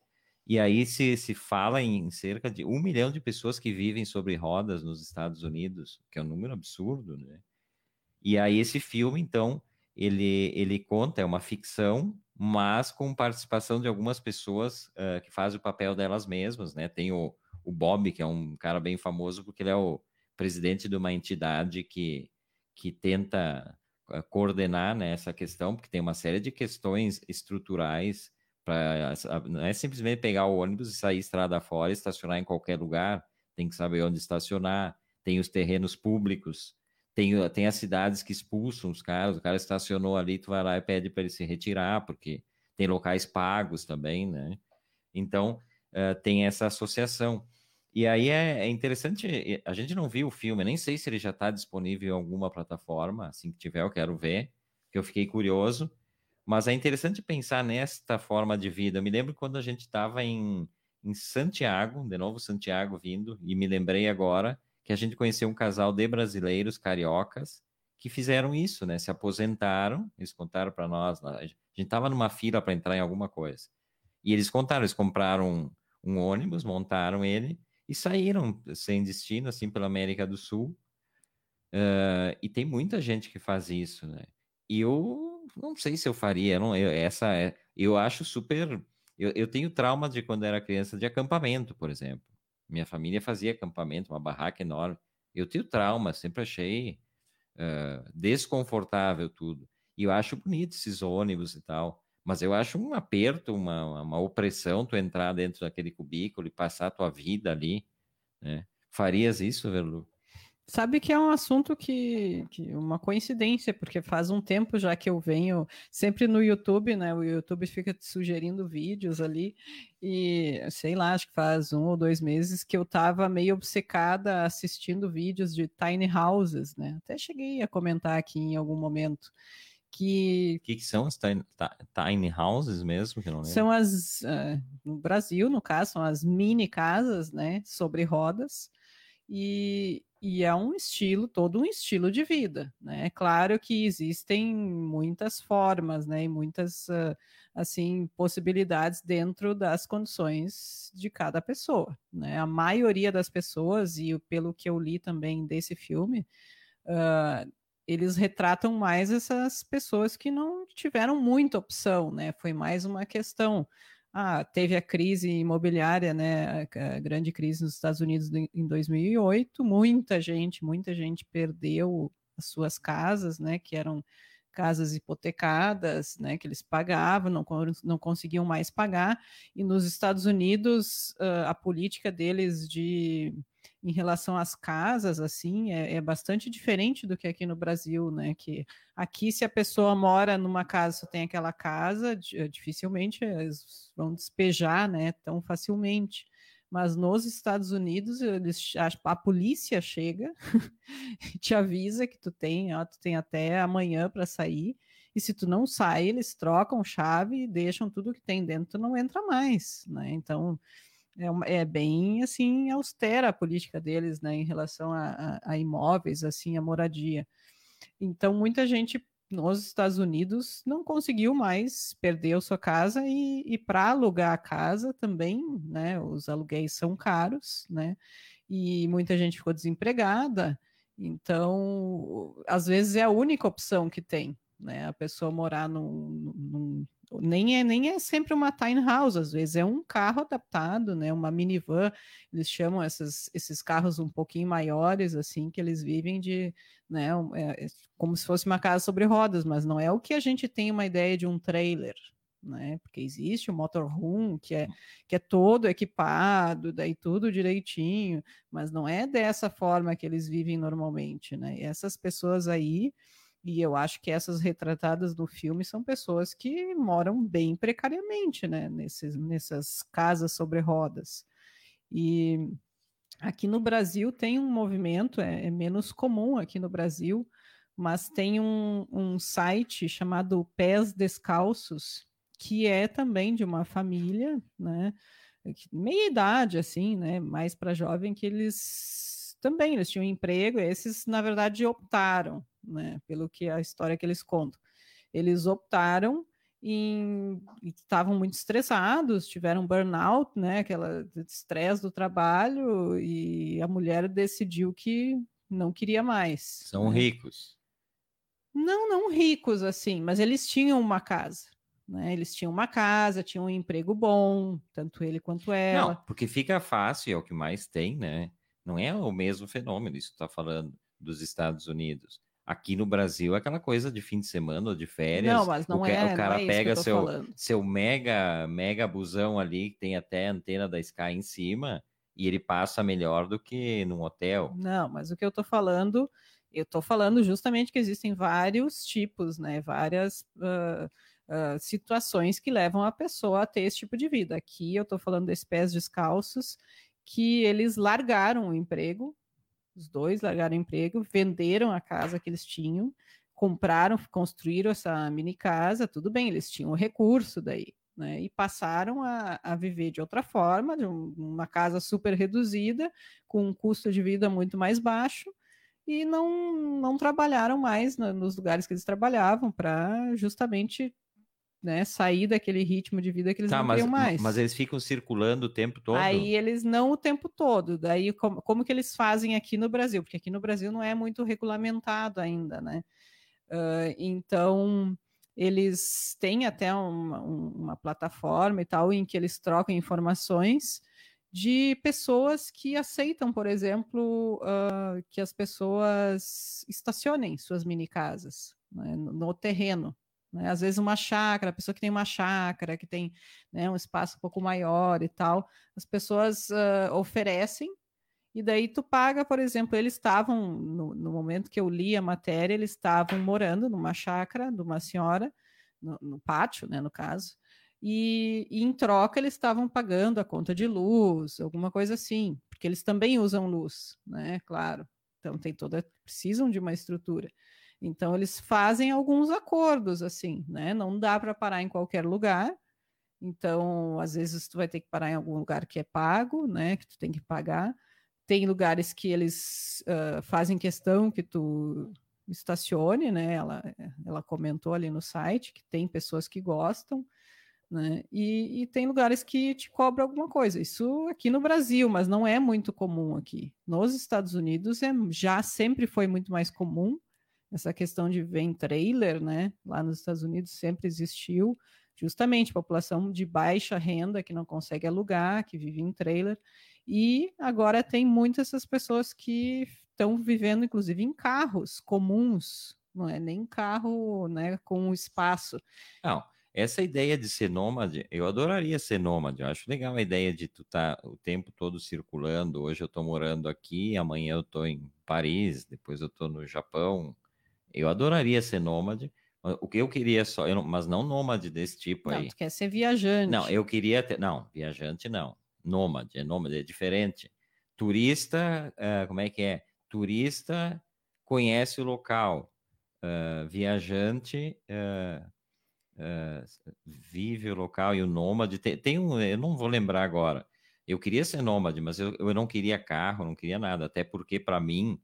E aí se, se fala em cerca de um milhão de pessoas que vivem sobre rodas nos Estados Unidos, que é um número absurdo, né? E aí esse filme, então, ele, ele conta, é uma ficção, mas com participação de algumas pessoas uh, que fazem o papel delas mesmas, né? Tem o, o Bob, que é um cara bem famoso, porque ele é o presidente de uma entidade que, que tenta coordenar né, essa questão, porque tem uma série de questões estruturais Pra, não é simplesmente pegar o ônibus e sair estrada fora, estacionar em qualquer lugar, tem que saber onde estacionar, tem os terrenos públicos, tem, tem as cidades que expulsam os caras, o cara estacionou ali, tu vai lá e pede para ele se retirar, porque tem locais pagos também, né? Então, uh, tem essa associação. E aí é, é, interessante, a gente não viu o filme, nem sei se ele já está disponível em alguma plataforma, assim que tiver eu quero ver, que eu fiquei curioso, mas é interessante pensar nesta forma de vida. Eu me lembro quando a gente estava em, em Santiago, de novo Santiago vindo, e me lembrei agora que a gente conheceu um casal de brasileiros cariocas que fizeram isso, né? Se aposentaram, eles contaram para nós, a gente estava numa fila para entrar em alguma coisa. E eles contaram, eles compraram um, um ônibus, montaram ele e saíram sem destino, assim, pela América do Sul. Uh, e tem muita gente que faz isso, né? E eu não sei se eu faria. Não, eu, essa é, eu acho super. Eu, eu tenho trauma de quando era criança de acampamento, por exemplo. Minha família fazia acampamento, uma barraca enorme. Eu tenho trauma, sempre achei uh, desconfortável tudo. E eu acho bonito esses ônibus e tal. Mas eu acho um aperto, uma, uma opressão tu entrar dentro daquele cubículo e passar a tua vida ali. Né? Farias isso, Verlu? Sabe que é um assunto que, que uma coincidência, porque faz um tempo já que eu venho sempre no YouTube, né? O YouTube fica te sugerindo vídeos ali, e sei lá, acho que faz um ou dois meses que eu estava meio obcecada assistindo vídeos de tiny houses, né? Até cheguei a comentar aqui em algum momento. Que, que, que são as tiny, tiny, houses mesmo? Que não são as, uh, no Brasil, no caso, são as mini casas, né? Sobre rodas. E, e é um estilo, todo um estilo de vida, né? É claro que existem muitas formas, né? E muitas, uh, assim, possibilidades dentro das condições de cada pessoa, né? A maioria das pessoas, e pelo que eu li também desse filme, uh, eles retratam mais essas pessoas que não tiveram muita opção, né? Foi mais uma questão ah, teve a crise imobiliária, né, a grande crise nos Estados Unidos em 2008, muita gente, muita gente perdeu as suas casas, né, que eram casas hipotecadas, né, que eles pagavam, não, não conseguiam mais pagar, e nos Estados Unidos a política deles de em relação às casas, assim, é, é, bastante diferente do que aqui no Brasil, né? Que aqui, se a pessoa mora numa casa, só tem aquela casa, dificilmente eles vão despejar, né? Tão facilmente. Mas nos Estados Unidos, eles, a, a polícia chega e te avisa que tu tem, ó, tu tem até amanhã para sair. E se tu não sai, eles trocam chave e deixam tudo que tem dentro, tu não entra mais, né? Então, é, é, bem assim austera a política deles, né, em relação a, a, a, imóveis, assim, a moradia. Então, muita gente nos Estados Unidos não conseguiu mais, perdeu sua casa e, e para alugar a casa também, né, os aluguéis são caros, né, e muita gente ficou desempregada. Então, às vezes é a única opção que tem, né, a pessoa morar num, num nem é nem é sempre uma tiny house, às vezes é um carro adaptado, né, uma minivan, eles chamam essas, esses carros um pouquinho maiores, assim, que eles vivem de, né, é, é, como se fosse uma casa sobre rodas, mas não é o que a gente tem uma ideia de um trailer, né, porque existe o motorhome, que é, que é todo equipado, daí tudo direitinho, mas não é dessa forma que eles vivem normalmente, né, e essas pessoas aí, e eu acho que essas retratadas no filme são pessoas que moram bem precariamente, né? Nesses, nessas casas sobre rodas. E aqui no Brasil tem um movimento, é, é menos comum aqui no Brasil, mas tem um, um site chamado Pés Descalços, que é também de uma família, né? Meia idade, assim, né? Mais para jovem, que eles também eles tinham emprego, esses, na verdade, optaram né? Pelo que a história que eles contam. Eles optaram e estavam muito estressados, tiveram burnout, né, aquela estresse do trabalho, e a mulher decidiu que não queria mais. São né? ricos. Não, não ricos assim, mas eles tinham uma casa. Né? Eles tinham uma casa, tinham um emprego bom, tanto ele quanto ela. Não, porque fica fácil, é o que mais tem, né? Não é o mesmo fenômeno, isso está falando dos Estados Unidos. Aqui no Brasil, aquela coisa de fim de semana ou de férias. Não, mas não o, é. O cara é pega seu, seu mega, mega busão ali, que tem até antena da Sky em cima, e ele passa melhor do que num hotel. Não, mas o que eu estou falando, eu estou falando justamente que existem vários tipos, né? Várias. Uh, Uh, situações que levam a pessoa a ter esse tipo de vida. Aqui eu estou falando desses pés descalços que eles largaram o emprego os dois largaram o emprego, venderam a casa que eles tinham, compraram, construíram essa mini casa, tudo bem, eles tinham o recurso daí, né? E passaram a, a viver de outra forma, de um, uma casa super reduzida, com um custo de vida muito mais baixo, e não, não trabalharam mais nos lugares que eles trabalhavam para justamente né, sair daquele ritmo de vida que eles tá, não mas, mais. Mas eles ficam circulando o tempo todo? Aí eles não o tempo todo. Daí como, como que eles fazem aqui no Brasil? Porque aqui no Brasil não é muito regulamentado ainda, né? Uh, então eles têm até uma, uma, plataforma e tal em que eles trocam informações de pessoas que aceitam, por exemplo, uh, que as pessoas estacionem suas mini casas né, no, no terreno. Né? Às vezes uma chácara, a pessoa que tem uma chácara, que tem né, um espaço um pouco maior e tal, as pessoas uh, oferecem, e daí tu paga, por exemplo, eles estavam, no, no, momento que eu li a matéria, eles estavam morando numa chácara de uma senhora, no, no pátio, né, no caso, e, e, em troca eles estavam pagando a conta de luz, alguma coisa assim, porque eles também usam luz, né, claro, então tem toda, precisam de uma estrutura. Então eles fazem alguns acordos assim, né? Não dá para parar em qualquer lugar. Então, às vezes tu vai ter que parar em algum lugar que é pago, né? Que tu tem que pagar. Tem lugares que eles uh, fazem questão que tu estacione, né? Ela, ela comentou ali no site que tem pessoas que gostam, né? E, e, tem lugares que te cobram alguma coisa. Isso aqui no Brasil, mas não é muito comum aqui. Nos Estados Unidos é, já sempre foi muito mais comum essa questão de ver em trailer, né? Lá nos Estados Unidos sempre existiu, justamente população de baixa renda que não consegue alugar, que vive em trailer, e agora tem muitas essas pessoas que estão vivendo, inclusive, em carros comuns, não é nem carro, né, com espaço. Não. Essa ideia de ser nômade, eu adoraria ser nômade. Eu acho legal a ideia de tu estar tá o tempo todo circulando. Hoje eu estou morando aqui, amanhã eu estou em Paris, depois eu estou no Japão, eu adoraria ser nômade. O que eu queria só, eu não, mas não nômade desse tipo não, aí. Tu quer ser viajante. Não, eu queria ter. Não, viajante não. Nômade, é nômade, é diferente. Turista, uh, como é que é? Turista conhece o local. Uh, viajante uh, vive o local e o nômade. Tem, tem, um, eu não vou lembrar agora. Eu queria ser nômade, mas eu, eu não queria carro, não queria nada. Até porque, para mim,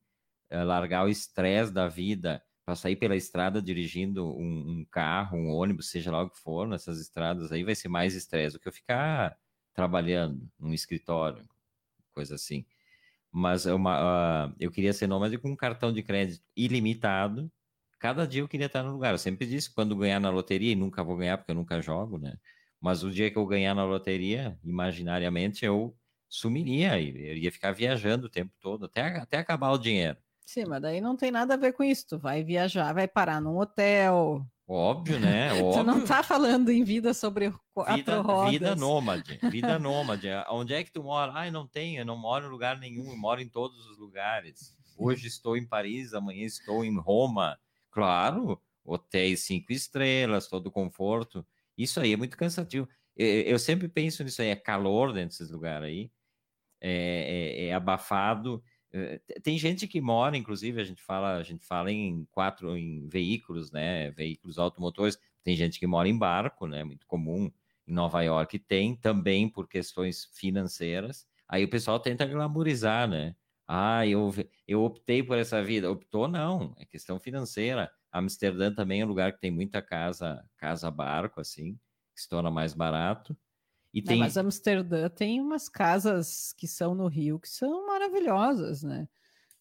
largar o estresse da vida para sair pela estrada dirigindo um, um, carro, um ônibus, seja lá o que for, nessas estradas aí vai ser mais estresse do que eu ficar trabalhando num escritório, coisa assim. Mas é uma, uh, eu queria ser nômade com um cartão de crédito ilimitado. Cada dia eu queria estar no lugar. Eu sempre disse quando ganhar na loteria, e nunca vou ganhar porque eu nunca jogo, né? Mas o dia que eu ganhar na loteria, imaginariamente, eu sumiria eu ia ficar viajando o tempo todo, até, até acabar o dinheiro. Sim, mas daí não tem nada a ver com isso. Tu vai viajar, vai parar num hotel. Óbvio, né? Óbvio. tu não tá falando em vida sobre quatro vida, rodas. Vida nômade, vida nômade. Onde é que tu mora? Ah, não tenho, eu não moro em lugar nenhum, eu moro em todos os lugares. Hoje estou em Paris, amanhã estou em Roma. Claro, hotéis cinco estrelas, todo conforto. Isso aí é muito cansativo. Eu, sempre penso nisso aí, é calor dentro desses lugares aí, é, é, é abafado. Eh, tem gente que mora, inclusive, a gente fala, a gente fala em quatro em veículos, né? Veículos automotores. Tem gente que mora em barco, né? Muito comum. Em Nova York tem também por questões financeiras. Aí o pessoal tenta glamorizar, né? Ah, eu, eu optei por essa vida. Optou, não. É questão financeira. Amsterdã também é um lugar que tem muita casa, casa barco, assim, que se torna mais barato. E tem... Não, mas Amsterdã tem umas casas que são no Rio que são maravilhosas, né?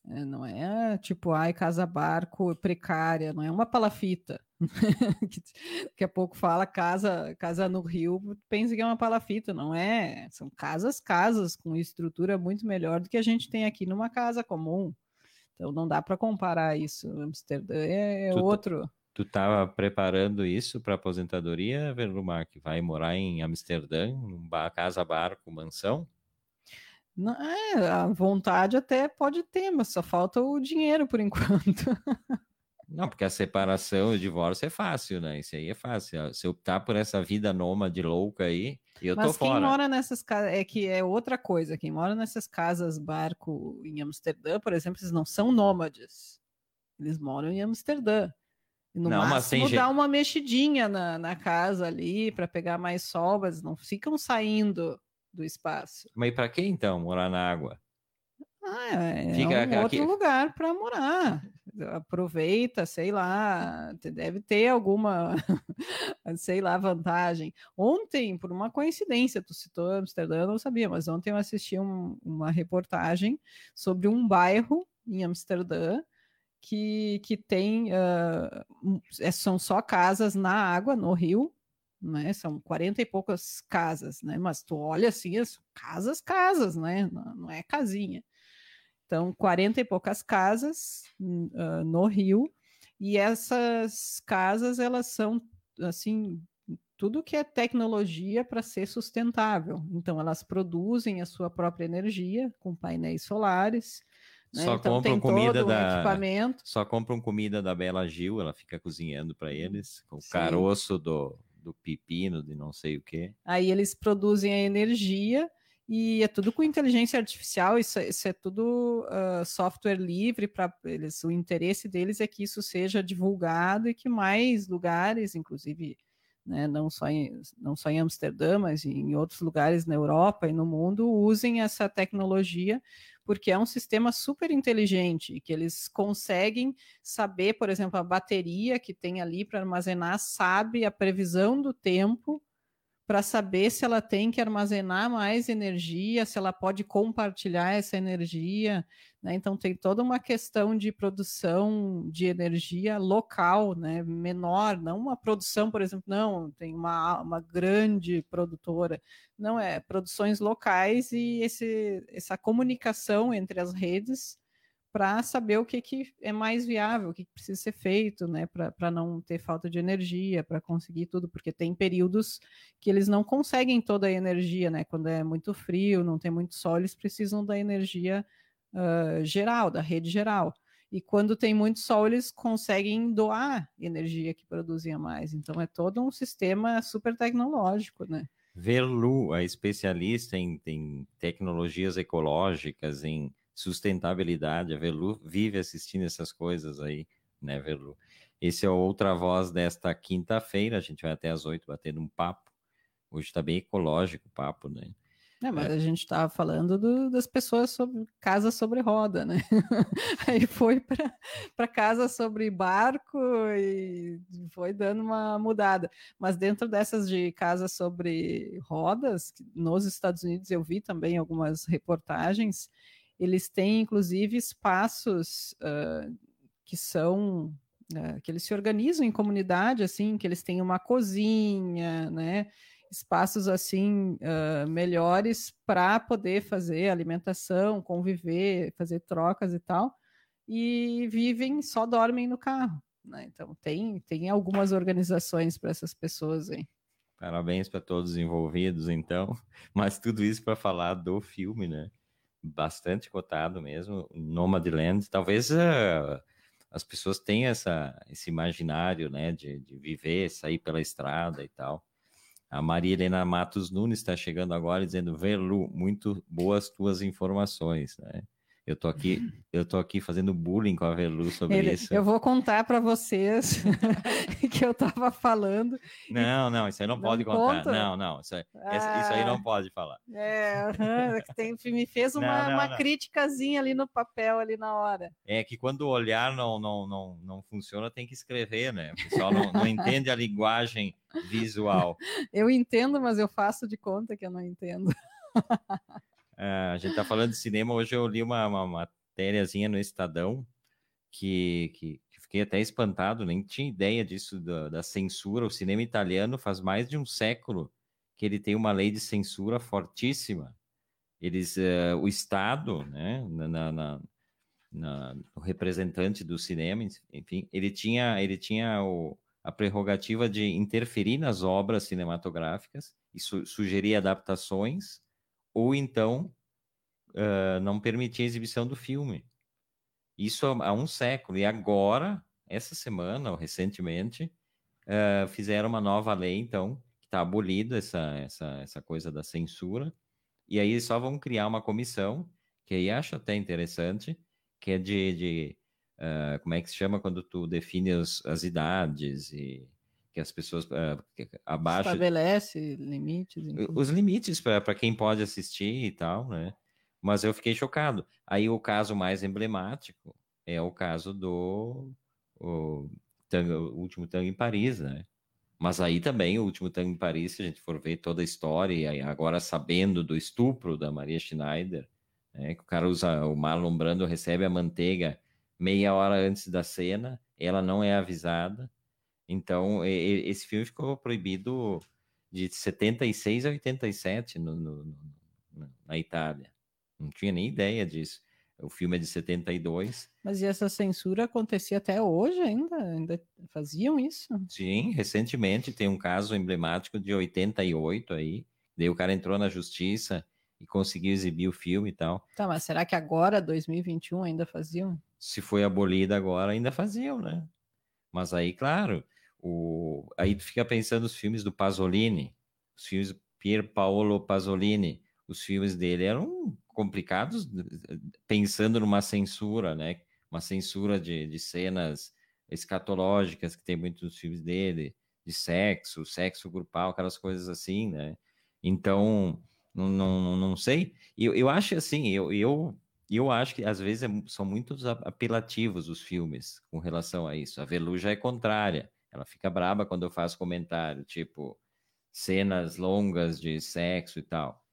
É, não é tipo, ai, casa barco precária, não é uma palafita. Daqui a pouco fala casa, casa no Rio, pensa que é uma palafita, não é? São casas, casas com estrutura muito melhor do que a gente tem aqui numa casa comum. Então não dá para comparar isso. Amsterdã é, é tá outro. Tu estava preparando isso para aposentadoria, Verlumar, que vai morar em Amsterdã, numa casa, barco, mansão? Não, é, a vontade até pode ter, mas só falta o dinheiro por enquanto. Não, porque a separação, o divórcio é fácil, né? Isso aí é fácil. Se optar por essa vida nômade louca aí, eu Mas tô fora. Mas quem mora nessas casas, é que é outra coisa. Quem mora nessas casas barco em Amsterdã, por exemplo, eles não são nômades. Eles moram em Amsterdã. No não, máximo dá uma mexidinha na, na casa ali para pegar mais sol, mas não ficam saindo do espaço. Mas para que então morar na água? Ah, é Fica um aqui... outro lugar para morar. Aproveita, sei lá, deve ter alguma, sei lá, vantagem. Ontem, por uma coincidência, tu citou Amsterdã, eu não sabia, mas ontem eu assisti um, uma reportagem sobre um bairro em Amsterdã que, que tem, uh, são só casas na água, no rio, né? São 40 e poucas casas, né? Mas tu olha assim, casas, casas, né? Não, não é casinha. Então, 40 e poucas casas uh, no Rio, e essas casas, elas são, assim, tudo que é tecnologia para ser sustentável. Então, elas produzem a sua própria energia com painéis solares, né? Só então, compram comida um da. Só compram comida da Bela Gil, ela fica cozinhando para eles, com o caroço do, do pepino, de não sei o que. Aí eles produzem a energia e é tudo com inteligência artificial, isso, isso é tudo uh, software livre para eles. O interesse deles é que isso seja divulgado e que mais lugares, inclusive, né, não, só em, não só em Amsterdã, mas em outros lugares na Europa e no mundo, usem essa tecnologia, porque é um sistema super inteligente, que eles conseguem saber, por exemplo, a bateria que tem ali para armazenar, sabe a previsão do tempo para saber se ela tem que armazenar mais energia, se ela pode compartilhar essa energia. Né? Então, tem toda uma questão de produção de energia local, né? menor, não uma produção, por exemplo, não, tem uma, uma grande produtora. Não, é produções locais e esse, essa comunicação entre as redes para saber o que, que é mais viável, o que, que precisa ser feito, né, para não ter falta de energia, para conseguir tudo, porque tem períodos que eles não conseguem toda a energia, né, quando é muito frio, não tem muito sol, eles precisam da energia uh, geral, da rede geral. E quando tem muito sol, eles conseguem doar energia que produzia mais. Então é todo um sistema super tecnológico, né? Verlu, a especialista em, em tecnologias ecológicas, em sustentabilidade. A Velu vive assistindo essas coisas aí, né, Velu? Esse é outra voz desta quinta-feira. A gente vai até às oito batendo um papo. Hoje está bem ecológico o papo, né? É, mas é. a gente estava falando do, das pessoas sobre casa sobre roda, né? Aí foi para casa sobre barco e foi dando uma mudada. Mas dentro dessas de casa sobre rodas, nos Estados Unidos eu vi também algumas reportagens eles têm, inclusive, espaços uh, que são uh, que eles se organizam em comunidade, assim, que eles têm uma cozinha, né? Espaços assim uh, melhores para poder fazer alimentação, conviver, fazer trocas e tal, e vivem só dormem no carro. Né? Então tem tem algumas organizações para essas pessoas aí. Parabéns para todos os envolvidos, então. Mas tudo isso para falar do filme, né? Bastante cotado mesmo, Nomadland. Talvez uh, as pessoas tenham essa, esse imaginário, né, de, de viver, sair pela estrada e tal. A Maria Helena Matos Nunes está chegando agora dizendo, Velu, muito boas tuas informações, né? Eu tô aqui, eu tô aqui fazendo bullying com a Velu sobre Ele, isso. Eu vou contar para vocês que eu estava falando. Não, não, isso aí não, não pode contar. Conta? Não, não, isso aí, ah, isso aí não pode falar. É, tem, me fez uma, não, não, uma criticazinha ali no papel ali na hora. É que quando o olhar não, não, não, não funciona, tem que escrever, né? O pessoal não, não entende a linguagem visual. Eu entendo, mas eu faço de conta que eu não entendo. A gente está falando de cinema. Hoje eu li uma, uma matériazinha no Estadão que, que, que, fiquei até espantado, nem tinha ideia disso da, da, censura. O cinema italiano faz mais de um século que ele tem uma lei de censura fortíssima. Eles, uh, o Estado, né, na, na, na, o representante do cinema, enfim, ele tinha, ele tinha o, a prerrogativa de interferir nas obras cinematográficas e su sugerir adaptações ou então uh, não permitir a exibição do filme. Isso há, um século. E agora, essa semana, ou recentemente, uh, fizeram uma nova lei, então, que está abolida essa, essa, essa coisa da censura. E aí só vão criar uma comissão, que aí acho até interessante, que é de, de uh, como é que se chama quando tu define as, as idades e que as pessoas uh, abaixo estabelece limites enfim. os limites para quem pode assistir e tal né mas eu fiquei chocado. Aí o caso mais emblemático é o caso do o, o último tango em Paris né? Mas aí também o último tango em Paris se a gente for ver toda a história e agora sabendo do estupro da Maria Schneider né, que o cara usa o Marlon Brando recebe a manteiga meia hora antes da cena ela não é avisada. Então, esse filme ficou proibido de 76 a 87 no, no, no, na Itália. Não tinha nem ideia disso. O filme é de 72. Mas e essa censura acontecia até hoje ainda? Ainda faziam isso? Sim, recentemente tem um caso emblemático de 88 aí. Daí o cara entrou na justiça e conseguiu exibir o filme e tal. Tá, mas será que agora, 2021, ainda faziam? Se foi abolida agora, ainda faziam, né? Mas aí, claro, o, aí tu fica pensando os filmes do Pasolini, os filmes do Pier Paolo Pasolini, os filmes dele eram complicados, pensando numa censura, né? Uma censura de, de cenas escatológicas que tem muitos filmes dele, de sexo, sexo grupal, aquelas coisas assim, né? Então, não, não, não sei. Eu, eu acho assim, eu, eu, eu acho que às vezes é, são muito apelativos os filmes com relação a isso. A Velu já é contrária. Ela fica braba quando eu faço comentário, tipo, cenas longas de sexo e tal.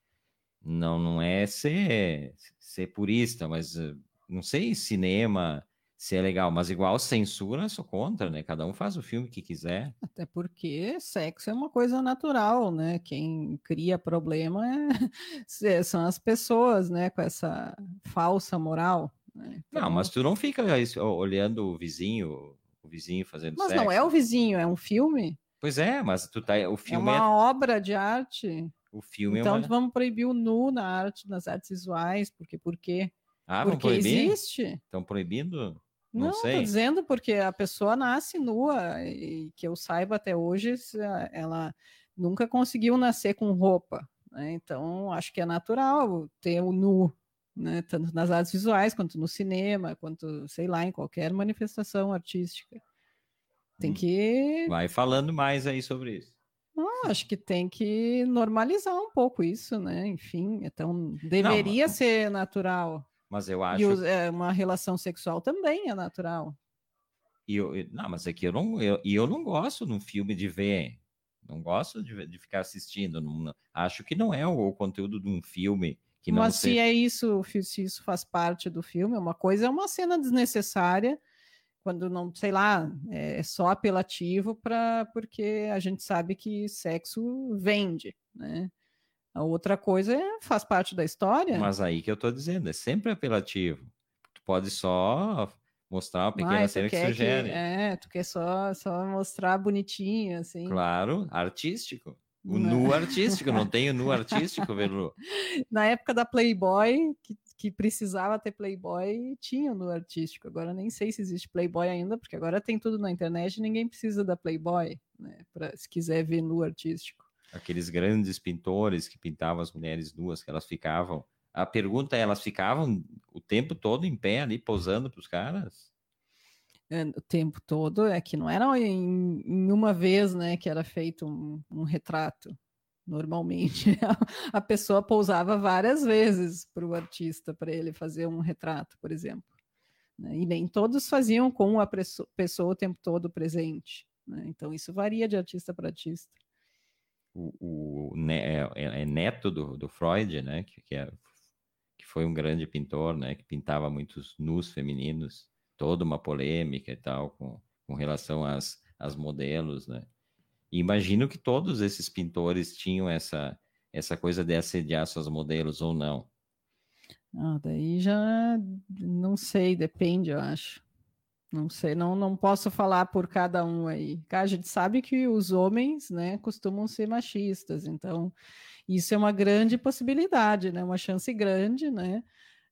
Não, não é ser, ser purista, mas eh, não sei cinema se é legal, mas igual censura, sou contra, né? Cada um faz o filme que quiser. Até porque sexo é uma coisa natural, né? Quem cria problema é... são as pessoas, né? Com essa falsa moral. Né? Então... Não, mas tu não fica olhando o vizinho o vizinho fazendo mas sexo. Mas não é o vizinho, é um filme. Pois é, mas tu tá, o filme é uma é... obra de arte. O filme então é uma... vamos proibir o nu na arte, nas artes visuais, porque por quê? Ah, porque existe. Estão proibindo? Não, não sei. tô dizendo porque a pessoa nasce nua e que eu saiba até hoje ela nunca conseguiu nascer com roupa, né? Então acho que é natural ter o nu né? Tanto nas artes visuais, quanto no cinema, quanto, sei lá, em qualquer manifestação artística. Tem hum. que. Vai falando mais aí sobre isso. Não, acho que tem que normalizar um pouco isso, né? Enfim, então deveria não, ser natural. Mas eu acho. E é, uma relação sexual também é natural. E eu, não, mas é eu não, eu, eu não gosto num filme de ver. Não gosto de, de ficar assistindo. Não, acho que não é o, o conteúdo de um filme que Mas se é isso, se isso faz parte do filme, uma coisa é uma cena desnecessária, quando não, sei lá, é só apelativo para porque a gente sabe que sexo vende, né? A outra coisa é, faz parte da história. Mas aí que eu estou dizendo, é sempre apelativo. Tu pode só mostrar uma pequena ah, cena que sugere. Que, é, tu quer só, só mostrar bonitinho, assim. Claro, artístico. O não. nu artístico, não tem o nu artístico, Velu. Na época da Playboy, que, que precisava ter Playboy, tinha o nu artístico. Agora nem sei se existe Playboy ainda, porque agora tem tudo na internet e ninguém precisa da Playboy, né? Pra, se quiser ver nu artístico. Aqueles grandes pintores que pintavam as mulheres nuas, que elas ficavam. A pergunta é: elas ficavam o tempo todo em pé ali, posando para os caras? É, o tempo todo, é que não era em, em uma vez, né, que era feito um, um retrato. Normalmente, a, pessoa pousava várias vezes para o artista, para ele fazer um retrato, por exemplo. Né? E nem todos faziam com a pessoa o tempo todo presente. Né? Então, isso varia de artista para artista. O, o é, é, é, neto do, do Freud, né? Que, que, é, que foi um grande pintor, né? Que pintava muitos nus femininos, toda uma polêmica e tal com, com relação às, às modelos, né? E imagino que todos esses pintores tinham essa, essa coisa de assediar suas modelos ou não. Ah, daí já não sei, depende, eu acho. Não sei, não, não posso falar por cada um aí. A gente sabe que os homens, né, costumam ser machistas, então isso é uma grande possibilidade, né, uma chance grande, né,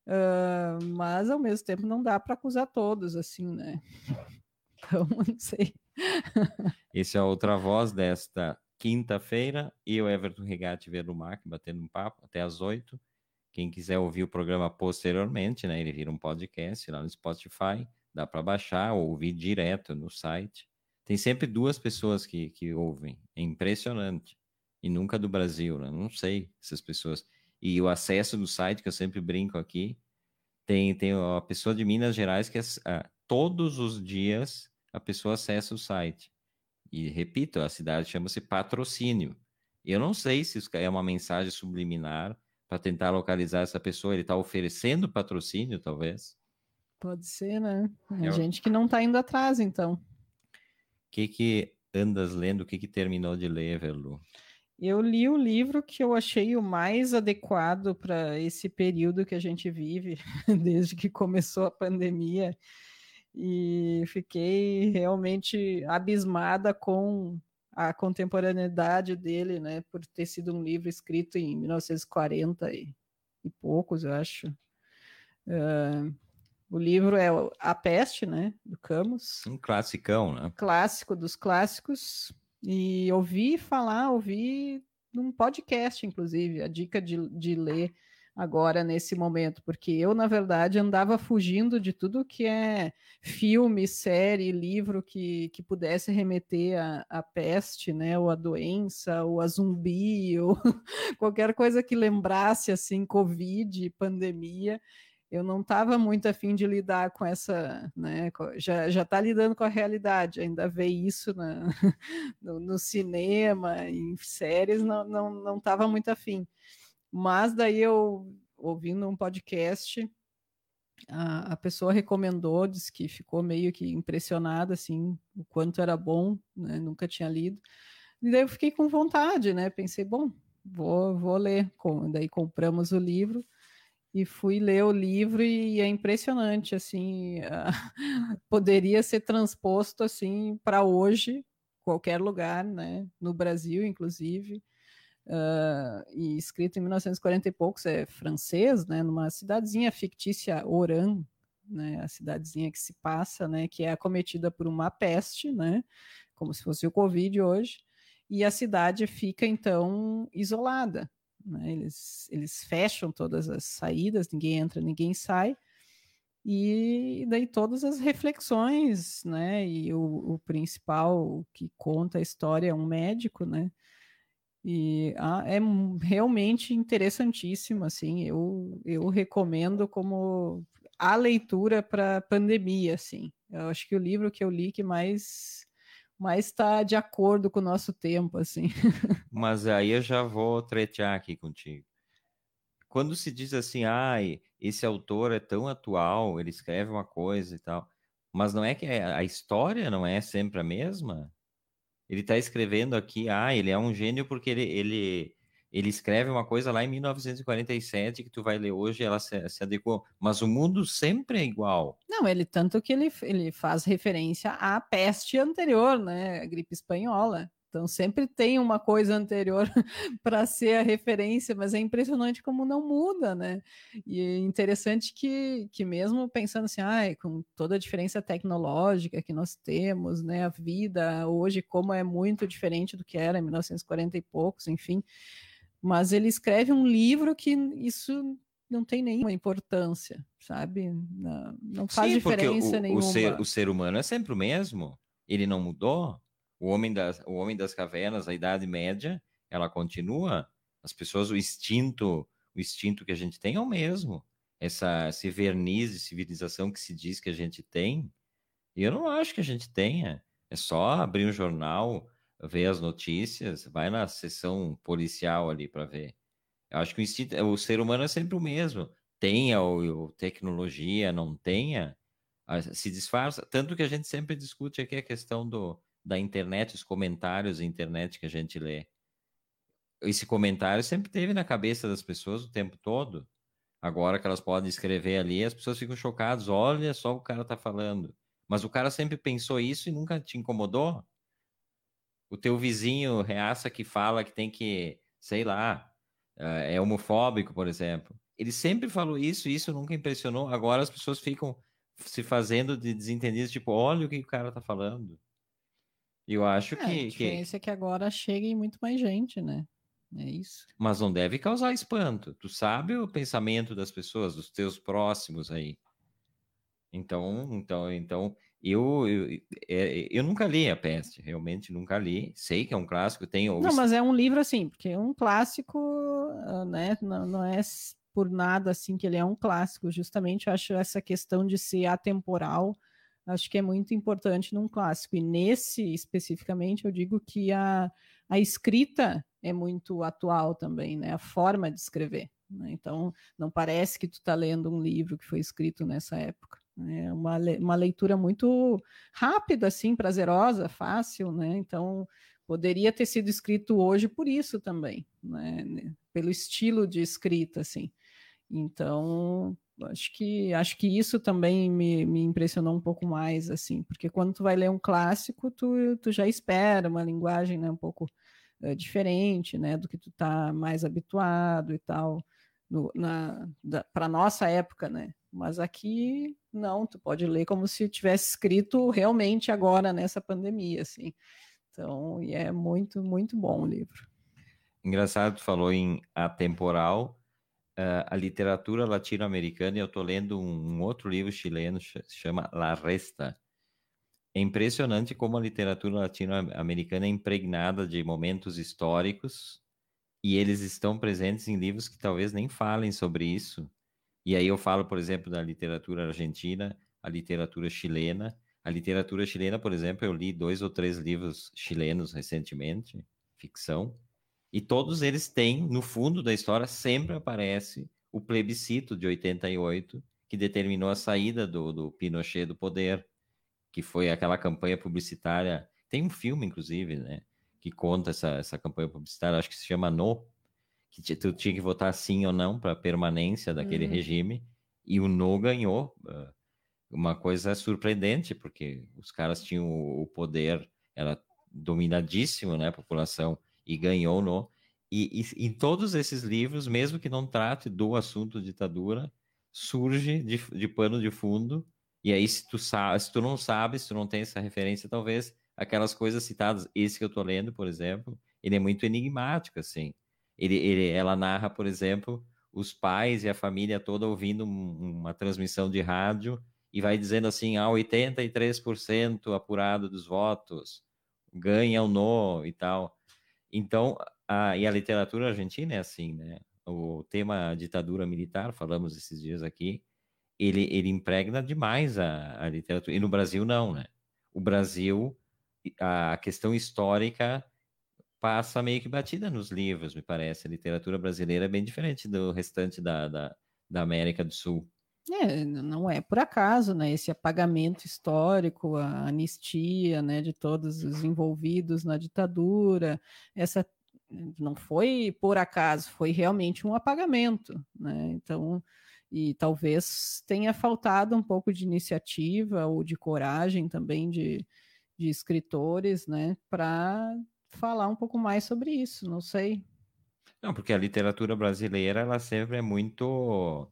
uh, mas ao mesmo tempo não dá para acusar todos, assim, né. Então, não sei. Esse é a outra voz desta quinta-feira, e o Everton Regatti Verumac batendo um papo até às oito. Quem quiser ouvir o programa posteriormente, né, ele vira um podcast lá no Spotify dá para baixar ou ouvir direto no site. Tem sempre duas pessoas que, que ouvem, é impressionante. E nunca do Brasil, né? Não sei essas pessoas. E o acesso do site, que eu sempre brinco aqui, tem, tem a pessoa de Minas Gerais que ah, todos os dias a pessoa acessa o site. E repito, a cidade chama-se Patrocínio. Eu não sei se isso é uma mensagem subliminar para tentar localizar essa pessoa. Ele está oferecendo patrocínio, talvez. Pode ser, né? É Eu... gente que não está indo atrás, então. O que que andas lendo? O que que terminou de ler, Verlu? Eu li o livro que eu achei o mais adequado para esse período que a gente vive, desde que começou a pandemia, e fiquei realmente abismada com a contemporaneidade dele, né, por ter sido um livro escrito em 1940 e, e poucos, eu acho. Uh, o livro é A Peste, né, do Camus. Um classicão, né? Clássico dos clássicos. E ouvi falar, ouvi num podcast, inclusive, a dica de, de ler agora nesse momento, porque eu, na verdade, andava fugindo de tudo que é filme, série, livro que, que pudesse remeter à, à peste, né, ou à doença, ou a zumbi, ou qualquer coisa que lembrasse, assim, Covid, pandemia eu não estava muito afim de lidar com essa, né? Já já está lidando com a realidade, ainda ver isso na, no, no, cinema, em séries, não não não estava muito afim. Mas daí eu ouvindo um podcast, a, a pessoa recomendou, disse que ficou meio que impressionada assim, o quanto era bom, né? Nunca tinha lido. E daí eu fiquei com vontade, né? Pensei, bom, vou vou ler. Daí compramos o livro e fui ler o livro e é impressionante assim poderia ser transposto assim para hoje qualquer lugar né no Brasil inclusive uh, e escrito em 1940 e poucos é francês né numa cidadezinha fictícia Oran né a cidadezinha que se passa né que é acometida por uma peste né como se fosse o Covid hoje e a cidade fica então isolada né? Eles, eles fecham todas as saídas, ninguém entra, ninguém sai. E daí todas as reflexões, né? E o, o principal que conta a história é um médico, né? E ah, é realmente interessantíssimo, assim, eu, eu recomendo como a leitura para pandemia, assim. Eu acho que o livro que eu li que mais mais está de acordo com o nosso tempo, assim. Mas aí eu já vou tretear aqui contigo. Quando se diz assim, ai, esse autor é tão atual, ele escreve uma coisa e tal, mas não é que a história não é sempre a mesma? Ele está escrevendo aqui, ah, ele é um gênio porque ele, ele ele escreve uma coisa lá em 1947 que tu vai ler hoje ela se, se, adequou, mas o mundo sempre é igual. Não, ele tanto que ele, ele faz referência à peste anterior, né, a gripe espanhola. Então sempre tem uma coisa anterior para ser a referência, mas é impressionante como não muda, né? E é interessante que, que mesmo pensando assim, ah, com toda a diferença tecnológica que nós temos, né, a vida hoje como é muito diferente do que era em 1940 e poucos, enfim, mas ele escreve um livro que isso não tem nenhuma importância, sabe? Não, não faz Sim, diferença o, nenhuma. O ser, o ser humano é sempre o mesmo, ele não mudou. O homem das, o homem das cavernas, a Idade Média, ela continua. As pessoas, o instinto, o instinto que a gente tem é o mesmo. Essa, esse verniz de civilização que se diz que a gente tem, eu não acho que a gente tenha. É só abrir um jornal, ver as notícias, vai na sessão policial ali para ver. Eu acho que o, instinto, o ser humano é sempre o mesmo. Tenha ou, tecnologia, não tenha, se disfarça. Tanto que a gente sempre discute aqui a questão do, da internet, os comentários da internet que a gente lê. Esse comentário sempre teve na cabeça das pessoas o tempo todo. Agora que elas podem escrever ali, as pessoas ficam chocadas. Olha só o cara tá falando. Mas o cara sempre pensou isso e nunca te incomodou? O teu vizinho reaça que fala que tem que, sei lá, eh, é homofóbico, por exemplo. Ele sempre falou isso e isso nunca impressionou. Agora as pessoas ficam se fazendo de desentendidos, tipo, olha o que o cara tá falando. Eu acho é, que. A diferença que... é que agora chega em muito mais gente, né? É isso. Mas não deve causar espanto. Tu sabe o pensamento das pessoas, dos teus próximos aí. Então, então, então eu, eu, é, eu nunca li a Peste, realmente nunca li. Sei que é um clássico, tem. Não, mas é um livro assim, porque é um clássico, ah, né? Não, não é por nada assim que ele é um clássico. Justamente eu acho essa questão de ser atemporal, acho que é muito importante num clássico. E nesse especificamente, eu digo que a, a escrita é muito atual também, né? A forma de escrever. Né? Então, não parece que tu está lendo um livro que foi escrito nessa época. É uma, uma leitura muito rápida, assim, prazerosa, fácil, né? Então, poderia ter sido escrito hoje por isso também, né? Pelo estilo de escrita, assim. Então, acho que acho que isso também me, me impressionou um pouco mais, assim, porque quando tu vai ler um clássico, tu, tu já espera uma linguagem, né, um pouco é, diferente, né, do que tu tá mais habituado e tal, para nossa época, né? Mas aqui não, tu pode ler como se tivesse escrito realmente agora nessa pandemia, assim. Então, e é muito, muito bom o livro. Engraçado, tu falou em atemporal, uh, a literatura latino-americana, eu estou lendo um, um, outro livro chileno, se chama La Resta. É impressionante como a literatura latino-americana é impregnada de momentos históricos e eles estão presentes em livros que talvez nem falem sobre isso, e aí eu falo, por exemplo, da literatura argentina, a literatura chilena. A literatura chilena, por exemplo, eu li dois ou três livros chilenos recentemente, ficção, e todos eles têm, no fundo da história, sempre aparece o plebiscito de 88, que determinou a saída do, do Pinochet do poder, que foi aquela campanha publicitária. Tem um filme, inclusive, né, que conta essa, essa campanha publicitária, acho que se chama No, que tu tinha que votar sim ou não para permanência daquele uhum. regime, e o no ganhou. Uh, uma coisa surpreendente, porque os caras tinham o poder, era dominadíssimo, né, a população, e ganhou no. E, e em todos esses livros, mesmo que não trate do assunto ditadura, surge de, de pano de fundo. E aí, se tu, sabe, se tu não sabe, se tu não tem essa referência, talvez aquelas coisas citadas, esse que eu tô lendo, por exemplo, ele é muito enigmático, assim. Ele, ele, ela narra, por exemplo, os pais e a família toda ouvindo um, uma transmissão de rádio e vai dizendo assim, ah, 83% apurado dos votos, ganha o no e tal. Então, a, e a literatura argentina é assim, né? O tema ditadura militar, falamos esses dias aqui, ele, ele impregna demais a, a literatura. E no Brasil, não, né? O Brasil, a questão histórica passa meio que batida nos livros, me parece. A literatura brasileira é bem diferente do restante da, da, da América do Sul. É, não é por acaso, né? Esse apagamento histórico, a anistia, né, de todos os envolvidos na ditadura, essa não foi por acaso, foi realmente um apagamento, né? Então, e talvez tenha faltado um pouco de iniciativa ou de coragem também de, de escritores, né, para falar um pouco mais sobre isso, não sei. Não, porque a literatura brasileira, ela sempre é muito.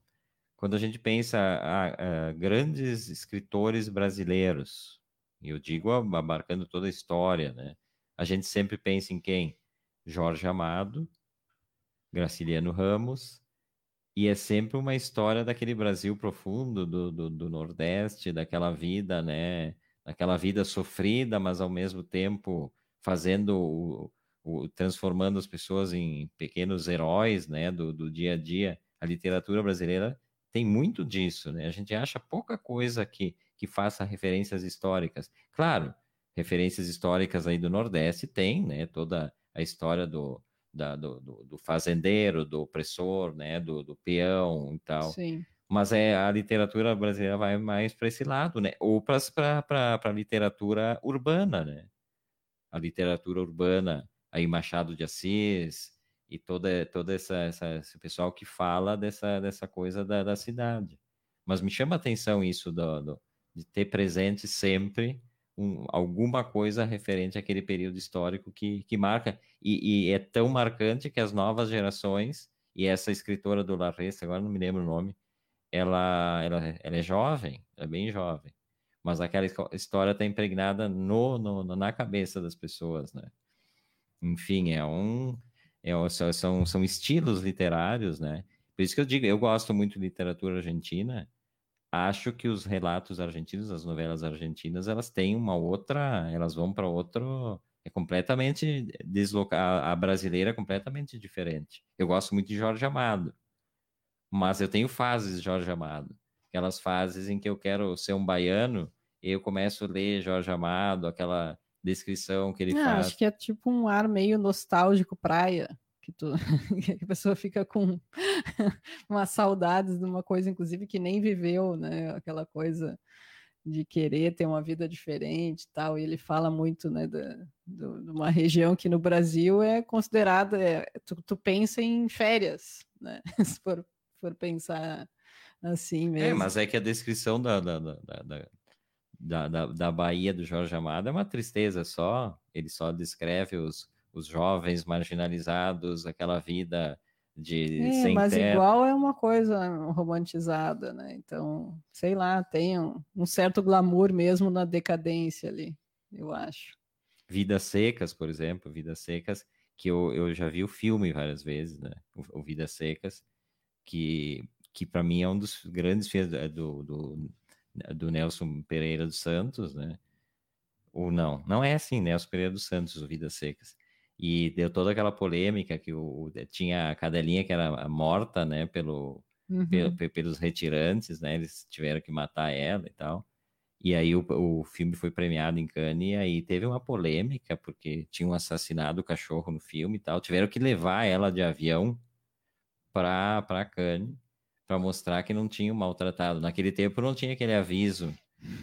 Quando a gente pensa a, a grandes escritores brasileiros, e eu digo abarcando toda a história, né? A gente sempre pensa em quem? Jorge Amado, Graciliano Ramos E é sempre uma história daquele Brasil profundo, do, do, do Nordeste, daquela vida, né? Daquela vida sofrida, mas ao mesmo tempo fazendo o, o, transformando as pessoas em pequenos heróis, né, do, do dia a dia. A literatura brasileira tem muito disso, né? A gente acha pouca coisa que, que faça referências históricas. Claro, referências históricas aí do Nordeste tem, né? Toda a história do, da, do, do, do, fazendeiro, do opressor, né? Do, do peão e tal. Sim. Mas é, a literatura brasileira vai mais para esse lado, né? Ou para a literatura urbana, né? A literatura urbana aí Machado de Assis e toda, toda essa, essa, esse pessoal que fala dessa, dessa coisa da, da cidade. Mas me chama a atenção isso do, do de ter presente sempre um, alguma coisa referente àquele período histórico que, que marca. E, e, é tão marcante que as novas gerações, e essa escritora do Larresta, agora não me lembro o nome, ela, ela, ela é jovem, é bem jovem. Mas aquela história está impregnada no, no, na cabeça das pessoas, né? Enfim, é um. É, são, são estilos literários, né? Por isso que eu digo, eu gosto muito de literatura argentina. Acho que os relatos argentinos, as novelas argentinas, elas têm uma outra, elas vão para outro, é completamente deslocar a brasileira é completamente diferente. Eu gosto muito de Jorge Amado, mas eu tenho fases de Jorge Amado, aquelas fases em que eu quero ser um baiano, eu começo a ler Jorge Amado, aquela descrição que ele ah, faz. Acho que é tipo um ar meio nostálgico praia, que, tu, que a pessoa fica com umas saudades de uma coisa, inclusive, que nem viveu, né? Aquela coisa de querer ter uma vida diferente e tal. E ele fala muito, né, de, de, uma região que no Brasil é considerada, é, tu, tu pensa em férias, né? Se for, for pensar assim é, mesmo. É, mas é que a descrição da, da, da, da da, da, da Bahia do Jorge Amado é uma tristeza só. Ele só descreve os, os jovens marginalizados, aquela vida de é, sem mas teto. igual é uma coisa romantizada, né? Então, sei lá, tem um, um, certo glamour mesmo na decadência ali, eu acho. Vidas Secas, por exemplo, Vidas Secas, que eu, eu já vi o filme várias vezes, né? O, o Vidas Secas, que, que para mim é um dos grandes filmes do, do, do Nelson Pereira dos Santos, né? Ou não, não é assim, Nelson Pereira dos Santos, o Vidas Secas. E deu toda aquela polêmica que o, tinha a cadelinha que era morta, né, pelo, uhum. pelo, pelos retirantes, né? Eles tiveram que matar ela e tal. E aí o, o filme foi premiado em Cannes e aí teve uma polêmica porque tinham assassinado o cachorro no filme e tal. Tiveram que levar ela de avião para para Cannes para mostrar que não tinham maltratado. Naquele tempo não tinha aquele aviso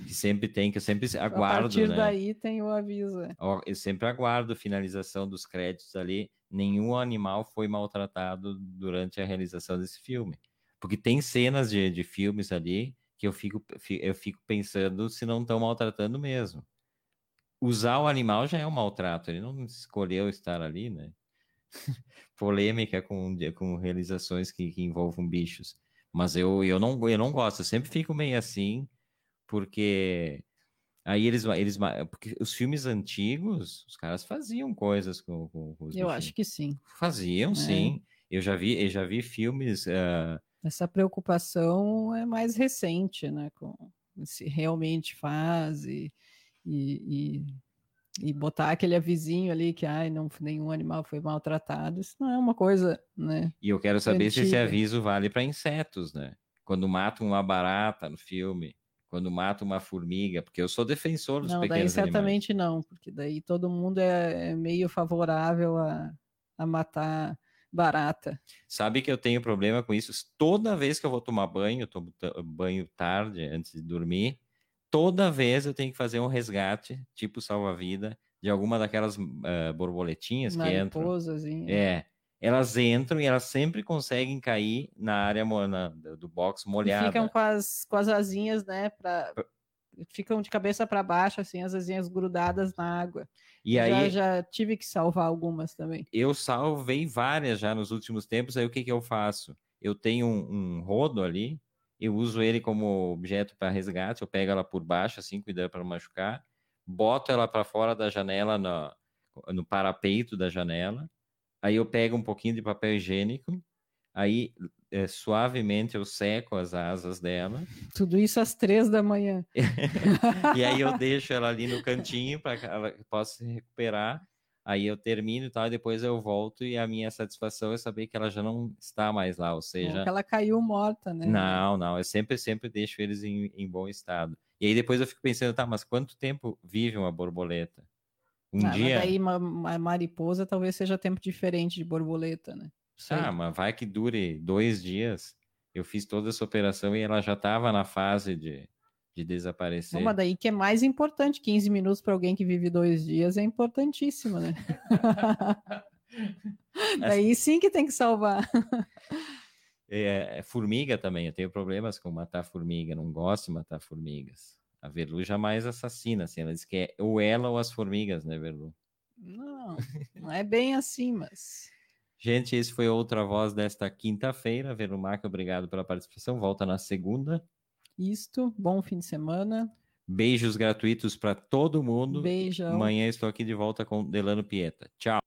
que sempre tem, que eu sempre aguardo. A partir né? daí tem o aviso. É. Eu sempre aguardo finalização dos créditos ali. Nenhum animal foi maltratado durante a realização desse filme. Porque tem cenas de, de filmes ali que eu fico, eu fico pensando se não estão maltratando mesmo. Usar o animal já é um maltrato, ele não escolheu estar ali, né? Polêmica com, com realizações que, que envolvam bichos. Mas eu, eu, não, eu não gosto, eu sempre fico meio assim, porque aí eles, eles porque os filmes antigos, os caras faziam coisas com, com, com os Eu acho que sim. Faziam, é. sim. Eu já vi, eu já vi filmes. Uh... Essa preocupação é mais recente, né? Com se realmente faz e, e, e e botar aquele avisinho ali que ai, não, nenhum animal foi maltratado, isso não é uma coisa, né? E eu quero saber antiga. se esse aviso vale para insetos, né? Quando mata uma barata no filme, quando mata uma formiga, porque eu sou defensor dos não, pequenos daí certamente animais. não, porque daí todo mundo é, é meio favorável a, a matar barata. Sabe que eu tenho problema com isso? Toda vez que eu vou tomar banho, eu tomo banho tarde antes de dormir, toda vez eu tenho que fazer um resgate, tipo salva-vida, de alguma daquelas uh, borboletinhas que entram. É. Elas entram e elas sempre conseguem cair na área na, do box molhada. E ficam com as, com as asinhas, né? Pra, ficam de cabeça para baixo, assim, as asinhas grudadas na água. E já, aí já tive que salvar algumas também. Eu salvei várias já nos últimos tempos. Aí o que, que eu faço? Eu tenho um, um rodo ali eu uso ele como objeto para resgate, eu pego ela por baixo, assim, cuidando para não machucar, boto ela para fora da janela, no, no parapeito da janela, aí eu pego um pouquinho de papel higiênico, Aí, é, suavemente, eu seco as asas dela. Tudo isso às três da manhã. e aí eu deixo ela ali no cantinho para que ela possa se recuperar. Aí eu termino e tal, e depois eu volto e a minha satisfação é saber que ela já não está mais lá, ou seja... que ela caiu morta, né? Não, não, eu sempre, sempre deixo eles em, em bom estado. E aí depois eu fico pensando, tá, mas quanto tempo vive uma borboleta? Um ah, dia... Mas aí uma, uma mariposa talvez seja tempo diferente de borboleta, né? Sei. Ah, mas vai que dure dois dias. Eu fiz toda essa operação e ela já estava na fase de, de desaparecer. Mas daí que é mais importante, 15 minutos para alguém que vive dois dias é importantíssimo, né? daí sim que tem que salvar. É, é, formiga também, eu tenho problemas com matar formiga, não gosto de matar formigas. A Verlu jamais assassina, assim, ela diz que é ou ela ou as formigas, né, Verlu? Não, não é bem assim, mas... Gente, esse foi outra voz desta quinta-feira. Verumaca, obrigado pela participação. Volta na segunda. Isto, bom fim de semana. Beijos gratuitos para todo mundo. Beijo. Amanhã estou aqui de volta com Delano Pieta. Tchau.